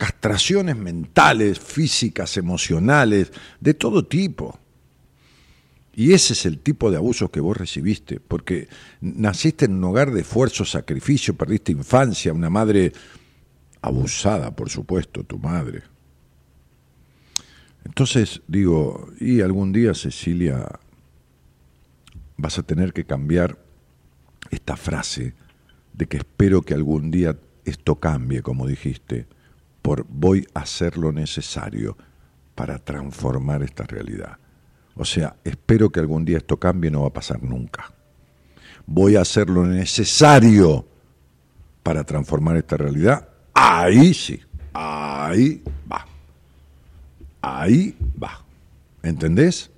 castraciones mentales, físicas, emocionales, de todo tipo. Y ese es el tipo de abusos que vos recibiste, porque naciste en un hogar de esfuerzo, sacrificio, perdiste infancia, una madre abusada, por supuesto, tu madre. Entonces digo, y algún día, Cecilia, vas a tener que cambiar esta frase de que espero que algún día esto cambie, como dijiste por voy a hacer lo necesario para transformar esta realidad. O sea, espero que algún día esto cambie, no va a pasar nunca. Voy a hacer lo necesario para transformar esta realidad. Ahí sí, ahí va. Ahí va. ¿Entendés?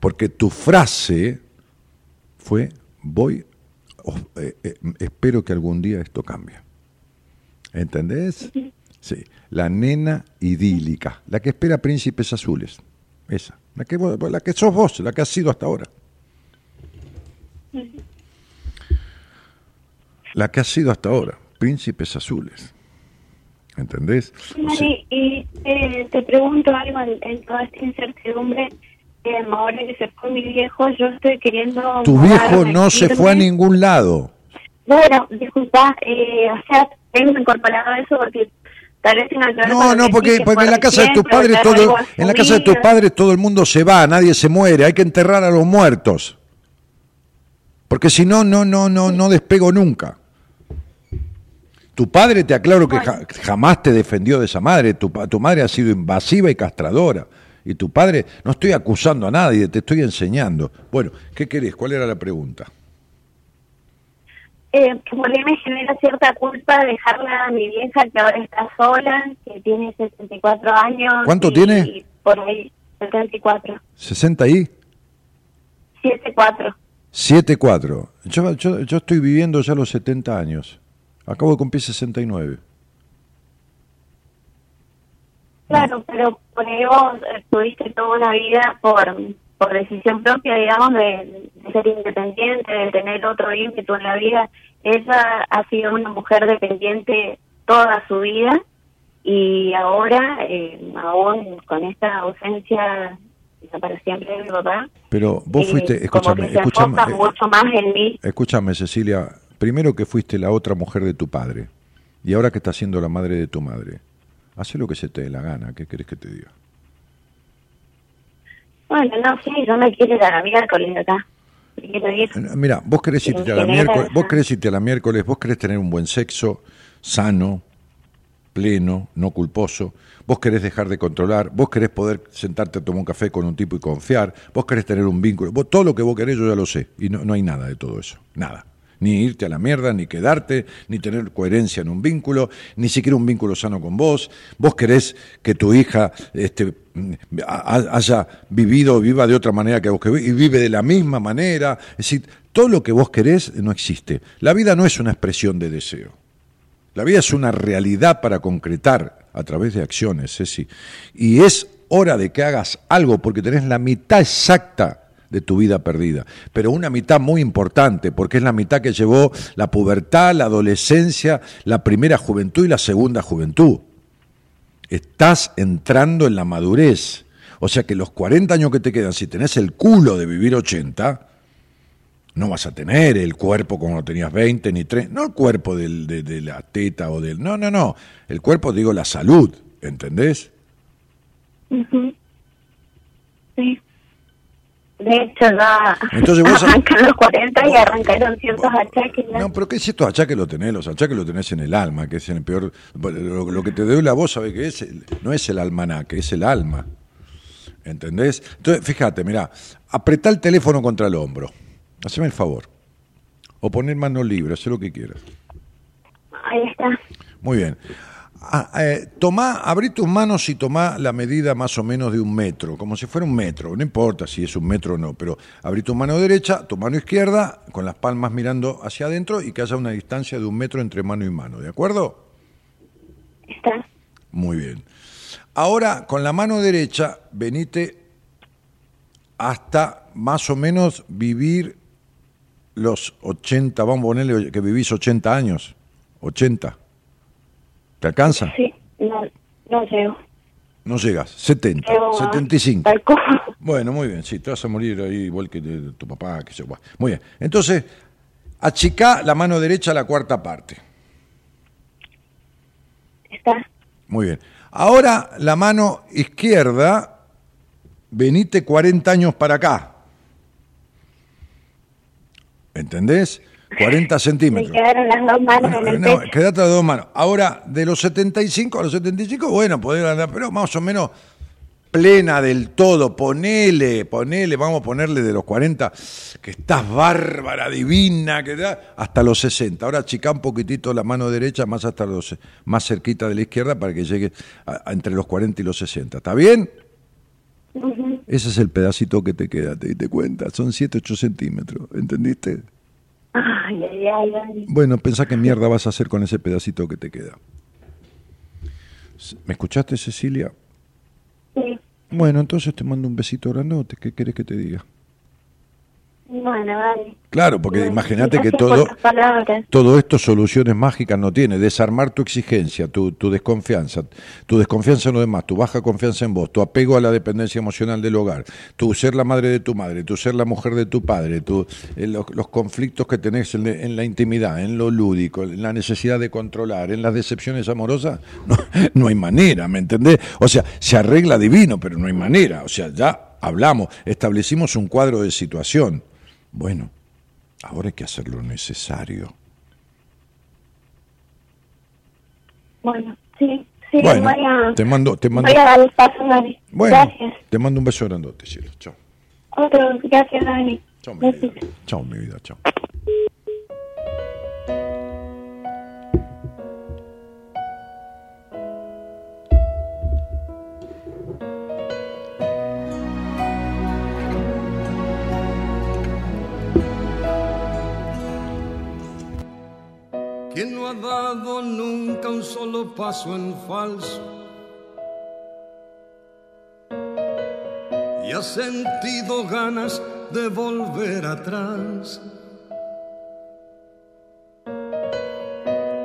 Porque tu frase fue, voy, eh, eh, espero que algún día esto cambie. ¿Entendés? Sí, la nena idílica, la que espera príncipes azules. Esa, la que, la que sos vos, la que has sido hasta ahora. La que has sido hasta ahora, príncipes azules. ¿Entendés? y eh, te pregunto algo en, toda esta incertidumbre. Eh, ahora que se fue mi viejo, yo estoy queriendo. Tu viejo no se fue a ningún lado. Bueno, disculpa, eh, o sea, tengo incorporado eso porque no, no, porque, porque en la casa de tus padres todo, en la casa de tus padres todo el mundo se va, nadie se muere, hay que enterrar a los muertos. Porque si no, no, no, no, no despego nunca. Tu padre, te aclaro que jamás te defendió de esa madre. Tu, tu madre ha sido invasiva y castradora. Y tu padre, no estoy acusando a nadie, te estoy enseñando. Bueno, ¿qué querés? ¿Cuál era la pregunta? Eh, por me genera cierta culpa dejarla a mi vieja que ahora está sola, que tiene 64 años. ¿Cuánto tiene? por ahí, 74. ¿60 y? 74. 74. Yo, yo, yo estoy viviendo ya los 70 años. Acabo de cumplir 69. Claro, pero por ahí vos estuviste toda una vida por por decisión propia, digamos, de, ser independiente, de tener otro ímpetu en la vida. Ella ha sido una mujer dependiente toda su vida y ahora, eh, aún con esta ausencia para siempre de mi papá. Pero vos eh, fuiste, escúchame, escúchame, eh, mucho más en mí. Escúchame, Cecilia, primero que fuiste la otra mujer de tu padre y ahora que estás siendo la madre de tu madre. Hace lo que se te dé la gana, ¿qué querés que te diga? Bueno, no, sí, yo me quiero ir a la miércoles acá. Mira, vos querés irte a la miércoles, vos querés irte a la miércoles, vos querés tener un buen sexo, sano, pleno, no culposo, vos querés dejar de controlar, vos querés poder sentarte a tomar un café con un tipo y confiar, vos querés tener un vínculo, vos, todo lo que vos querés yo ya lo sé, y no, no hay nada de todo eso, nada ni irte a la mierda, ni quedarte, ni tener coherencia en un vínculo, ni siquiera un vínculo sano con vos. Vos querés que tu hija este, haya vivido, viva de otra manera que vos, y vive de la misma manera. Es decir, todo lo que vos querés no existe. La vida no es una expresión de deseo. La vida es una realidad para concretar a través de acciones, Ceci. Y es hora de que hagas algo porque tenés la mitad exacta de tu vida perdida, pero una mitad muy importante, porque es la mitad que llevó la pubertad, la adolescencia, la primera juventud y la segunda juventud. Estás entrando en la madurez. O sea que los 40 años que te quedan, si tenés el culo de vivir 80, no vas a tener el cuerpo como tenías 20 ni 3, no el cuerpo del, de, la teta o del... No, no, no, el cuerpo, digo, la salud, ¿entendés? Sí. De hecho, ya Entonces vos arrancan los 40 y arrancaron ciertos achaques. ¿no? pero ¿qué ciertos achaques lo tenés? Los achaques lo tenés en el alma, que es el peor... Lo, que te doy la voz, ¿sabes qué es? No es el almanaque, es el alma. ¿Entendés? Entonces, fíjate, mira, apretá el teléfono contra el hombro. Haceme el favor. O poner mano libre, haz lo que quieras. Ahí está. Muy bien. Ah, eh, tomá, abrí tus manos y tomá la medida más o menos de un metro, como si fuera un metro, no importa si es un metro o no, pero abrí tu mano derecha, tu mano izquierda, con las palmas mirando hacia adentro y que haya una distancia de un metro entre mano y mano, ¿de acuerdo? Está. Muy bien. Ahora, con la mano derecha, venite hasta más o menos vivir los 80, vamos a ponerle que vivís 80 años, 80. ¿Te alcanza? Sí, no, no llego. No llegas, 70, Llego a- 75. al cojo. Bueno, muy bien, sí, te vas a morir ahí igual que tu papá, que se va. Muy bien. Entonces, achicá la mano derecha a la cuarta parte. Está. Muy bien. Ahora la mano izquierda, venite 40 años para acá. ¿Entendés? 40 Me centímetros. quedaron las dos manos en el No, las dos manos. Ahora, de los 75 a los 75, bueno, poder andar, pero más o menos plena del todo. Ponele, ponele, vamos a ponerle de los 40, que estás bárbara, divina, que da, hasta los 60. Ahora chica un poquitito la mano derecha, más hasta los, más cerquita de la izquierda para que llegue a- a entre los 40 y los 60. ¿Está bien? Ese es el pedacito que te queda, te diste cuenta. Son 7, 8 centímetros, ¿entendiste? Ay, ay, ay, ay. Bueno, pensá qué mierda vas a hacer con ese pedacito que te queda. ¿Me escuchaste, Cecilia? Sí. Bueno, entonces te mando un besito grandote. ¿Qué querés que te diga? Bueno, dale. Claro, porque Bueno, imagínate que todo, todo esto soluciones mágicas no tiene. Desarmar tu exigencia, tu, tu desconfianza, tu desconfianza en lo demás, tu baja confianza en vos, tu apego a la dependencia emocional del hogar, tu ser la madre de tu madre, tu ser la mujer de tu padre, tu, eh, los, los conflictos que tenés en, en la intimidad, en lo lúdico, en la necesidad de controlar, en las decepciones amorosas, no, no hay manera, ¿me entendés? O sea, se arregla divino, pero no hay manera. O sea, ya hablamos, establecimos un cuadro de situación. Bueno, ahora hay que hacer lo necesario. Bueno, sí, sí, Bueno, voy a... te mando, te mando, Voy a dar el paso, Dani. bueno, Gracias. te mando un beso grandote, cielo. Chao. Otro, gracias, Dani. Chao, mi vida. Chao, mi vida, chao. ¿Quién no ha dado nunca un solo paso en falso? Y ha sentido ganas de volver atrás.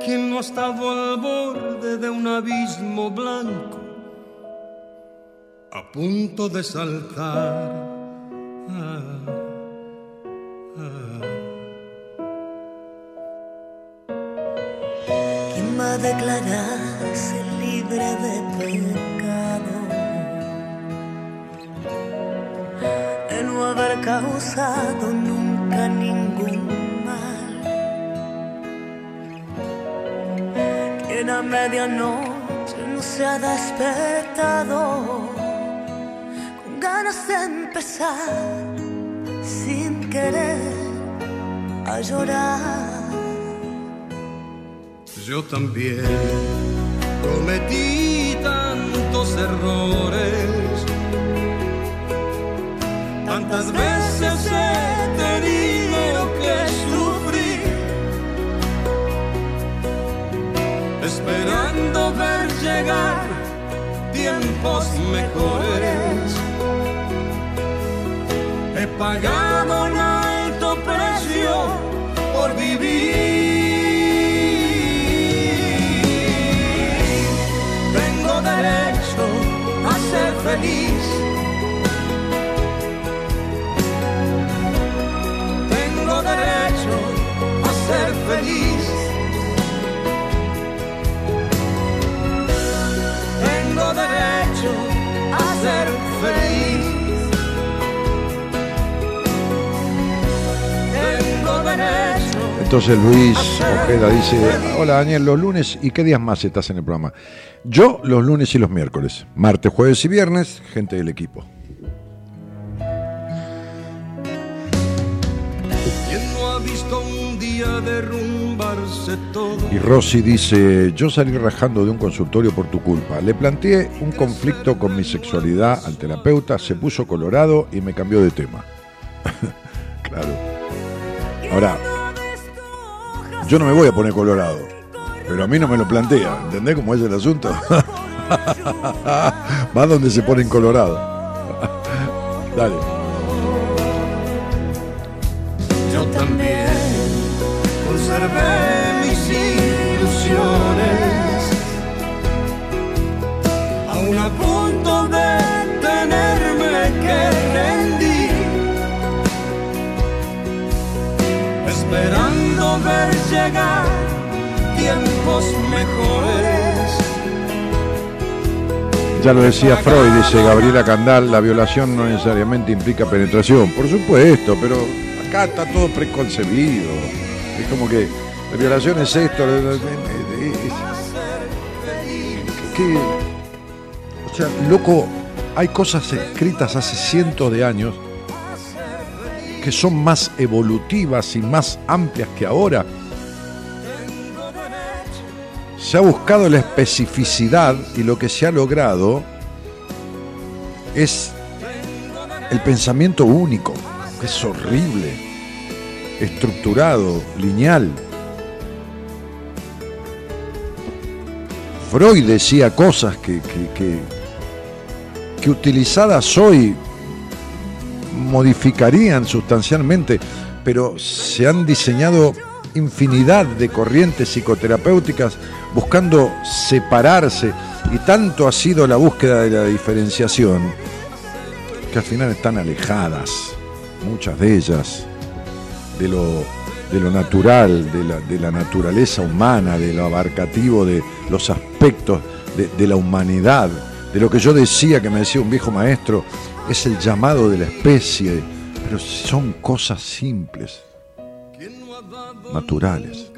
¿Quién no ha estado al borde de un abismo blanco? A punto de saltar. ¿Quién va a declararse libre de pecado? De no haber causado nunca ningún mal. Quien a medianoche no se ha despertado con ganas de empezar sin querer a llorar. Yo también. Cometí tantos errores, tantas veces he tenido que sufrir, esperando ver llegar tiempos mejores. He pagado feliz. Tengo derecho a ser feliz. Tengo derecho. Entonces Luis Ojeda dice, hola Daniel, los lunes y qué días más estás en el programa. Yo los lunes y los miércoles, martes, jueves y viernes, gente del equipo. ¿Quién Y Rosy dice, yo salí rajando de un consultorio por tu culpa. Le planteé un conflicto con mi sexualidad al terapeuta, se puso colorado y me cambió de tema. claro. Ahora, yo no me voy a poner colorado, pero a mí no me lo plantea. ¿Entendés cómo es el asunto? Va donde se ponen colorado. Dale. Ver llegar tiempos mejores. Ya lo decía Freud, dice Gabriela Candal, la violación no necesariamente implica penetración. Por supuesto, pero acá está todo preconcebido. Es como que la violación es esto. la- es- que- o sea, loco, hay cosas escritas hace cientos de años que son más evolutivas y más amplias que ahora. Se ha buscado la especificidad y lo que se ha logrado es el pensamiento único, que es horrible, estructurado, lineal. Freud decía cosas que, que, que, que utilizadas hoy modificarían sustancialmente, pero se han diseñado infinidad de corrientes psicoterapéuticas buscando separarse y tanto ha sido la búsqueda de la diferenciación que al final están alejadas, muchas de ellas, de lo, de lo natural, de la, de la naturaleza humana, de lo abarcativo, de los aspectos de, de la humanidad, de lo que yo decía, que me decía un viejo maestro, es el llamado de la especie, pero son cosas simples, naturales.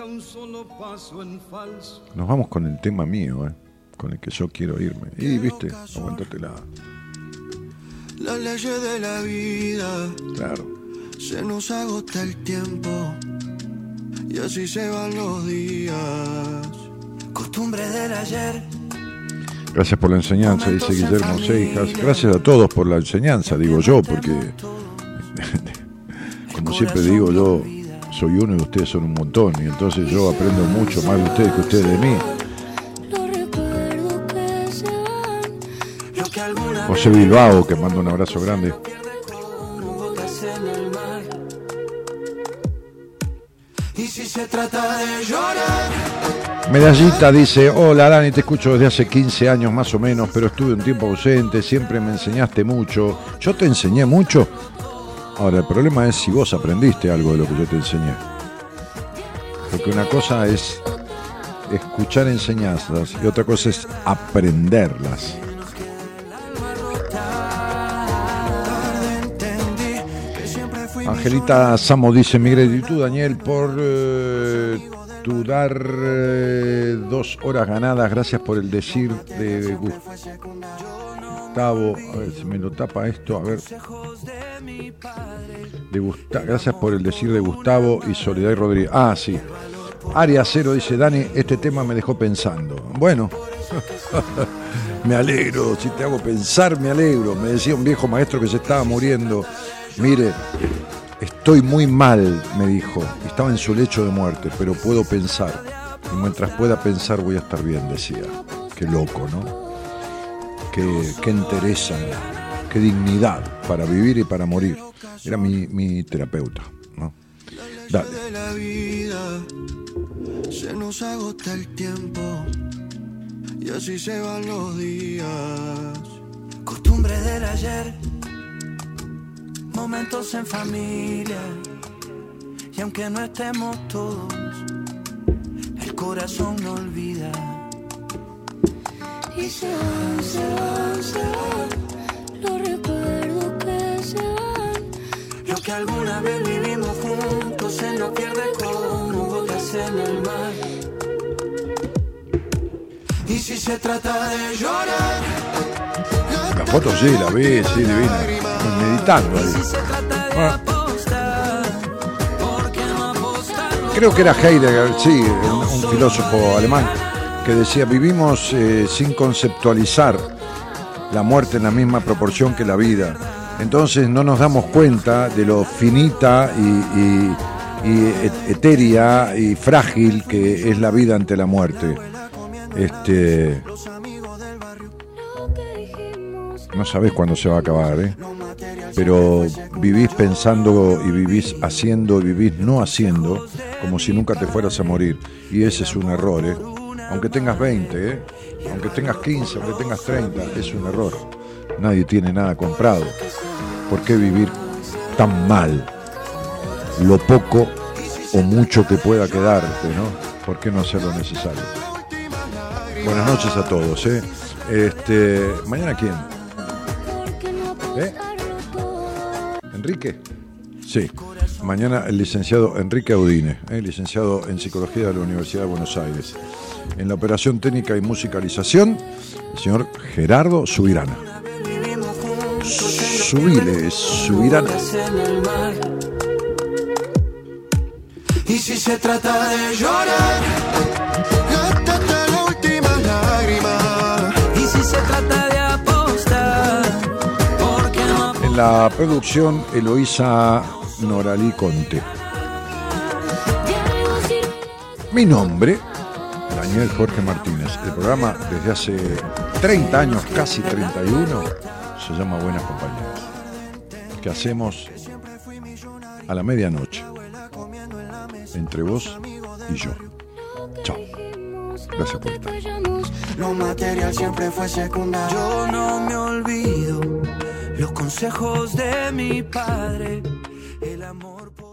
Nos vamos con el tema mío, eh, con el que yo quiero irme. Y viste, aguantátela. Las leyes de la vida, Claro. se nos agota el tiempo y así se van los días. Costumbre del ayer, Gracias por la enseñanza, dice Guillermo Seijas. Gracias a todos por la enseñanza, digo yo, porque, como siempre digo, yo soy uno y ustedes son un montón, y entonces yo aprendo mucho más de ustedes que ustedes de mí. José Bilbao, que manda un abrazo grande. Y si se trata de llorar, Medallita dice, hola Dani, te escucho desde hace 15 años más o menos, pero estuve un tiempo ausente, siempre me enseñaste mucho. ¿Yo te enseñé mucho? Ahora, el problema es si vos aprendiste algo de lo que yo te enseñé. Porque una cosa es escuchar enseñanzas y otra cosa es aprenderlas. Angelita Samo dice, mi gratitud Daniel por eh, tu dar eh, dos horas ganadas, gracias por el decir de Gustavo, a ver si me lo tapa esto, a ver. De Gusta- gracias por el decir de Gustavo y Soledad y Rodríguez. Ah, sí. Aria Cero dice, Dani, este tema me dejó pensando. Bueno, me alegro, si te hago pensar, me alegro. Me decía un viejo maestro que se estaba muriendo. Mire, estoy muy mal, me dijo. Estaba en su lecho de muerte, pero puedo pensar. Y mientras pueda pensar voy a estar bien, decía. Qué loco, ¿no? Qué, qué interesa, qué dignidad para vivir y para morir. Era mi, mi terapeuta, ¿no? Dale. la vida, se nos agota el tiempo y así se van los días. Costumbre del ayer, momentos en familia y aunque no estemos todos, el corazón no olvida. y se van, se van, se van. Los recuerdos que se van, Lo que alguna vez vivimos juntos se nos pierde como gotas en el mar. Y si se trata de llorar, La foto sí, la vi, sí, divina. Meditando ahí. Ah. creo que era Heidegger, sí, un, un filósofo alemán, que decía, vivimos eh, sin conceptualizar la muerte en la misma proporción que la vida. Entonces no nos damos cuenta de lo finita y, y- y et- etérea y frágil que es la vida ante la muerte. Este, no sabés cuándo se va a acabar, ¿eh? pero vivís pensando y vivís haciendo y vivís no haciendo como si nunca te fueras a morir. Y ese es un error, ¿eh? Aunque tengas 20, ¿eh? aunque tengas 15, aunque tengas 30, es un error. Nadie tiene nada comprado. ¿Por qué vivir tan mal? Lo poco o mucho que pueda quedarte, ¿no? ¿Por qué no hacer lo necesario? Buenas noches a todos, ¿eh? Este, ¿Mañana quién? ¿Eh? ¿Enrique? Sí. Mañana el licenciado Enrique Audine, ¿eh? licenciado en Psicología de la Universidad de Buenos Aires. En la operación técnica y musicalización, el señor Gerardo Subirana. Subile, Subirana. Y si se trata de llorar, gástate la última lágrima. Y si se trata de La producción, Eloísa Noralí Conte. Mi nombre, Daniel Jorge Martínez. El programa desde hace 30 años, casi 31, se llama Buenas Compañías. Que hacemos a la medianoche, entre vos y yo. Chao. Gracias por estar. Lo material siempre fue secundario. Yo no me olvido los consejos de mi padre. El amor por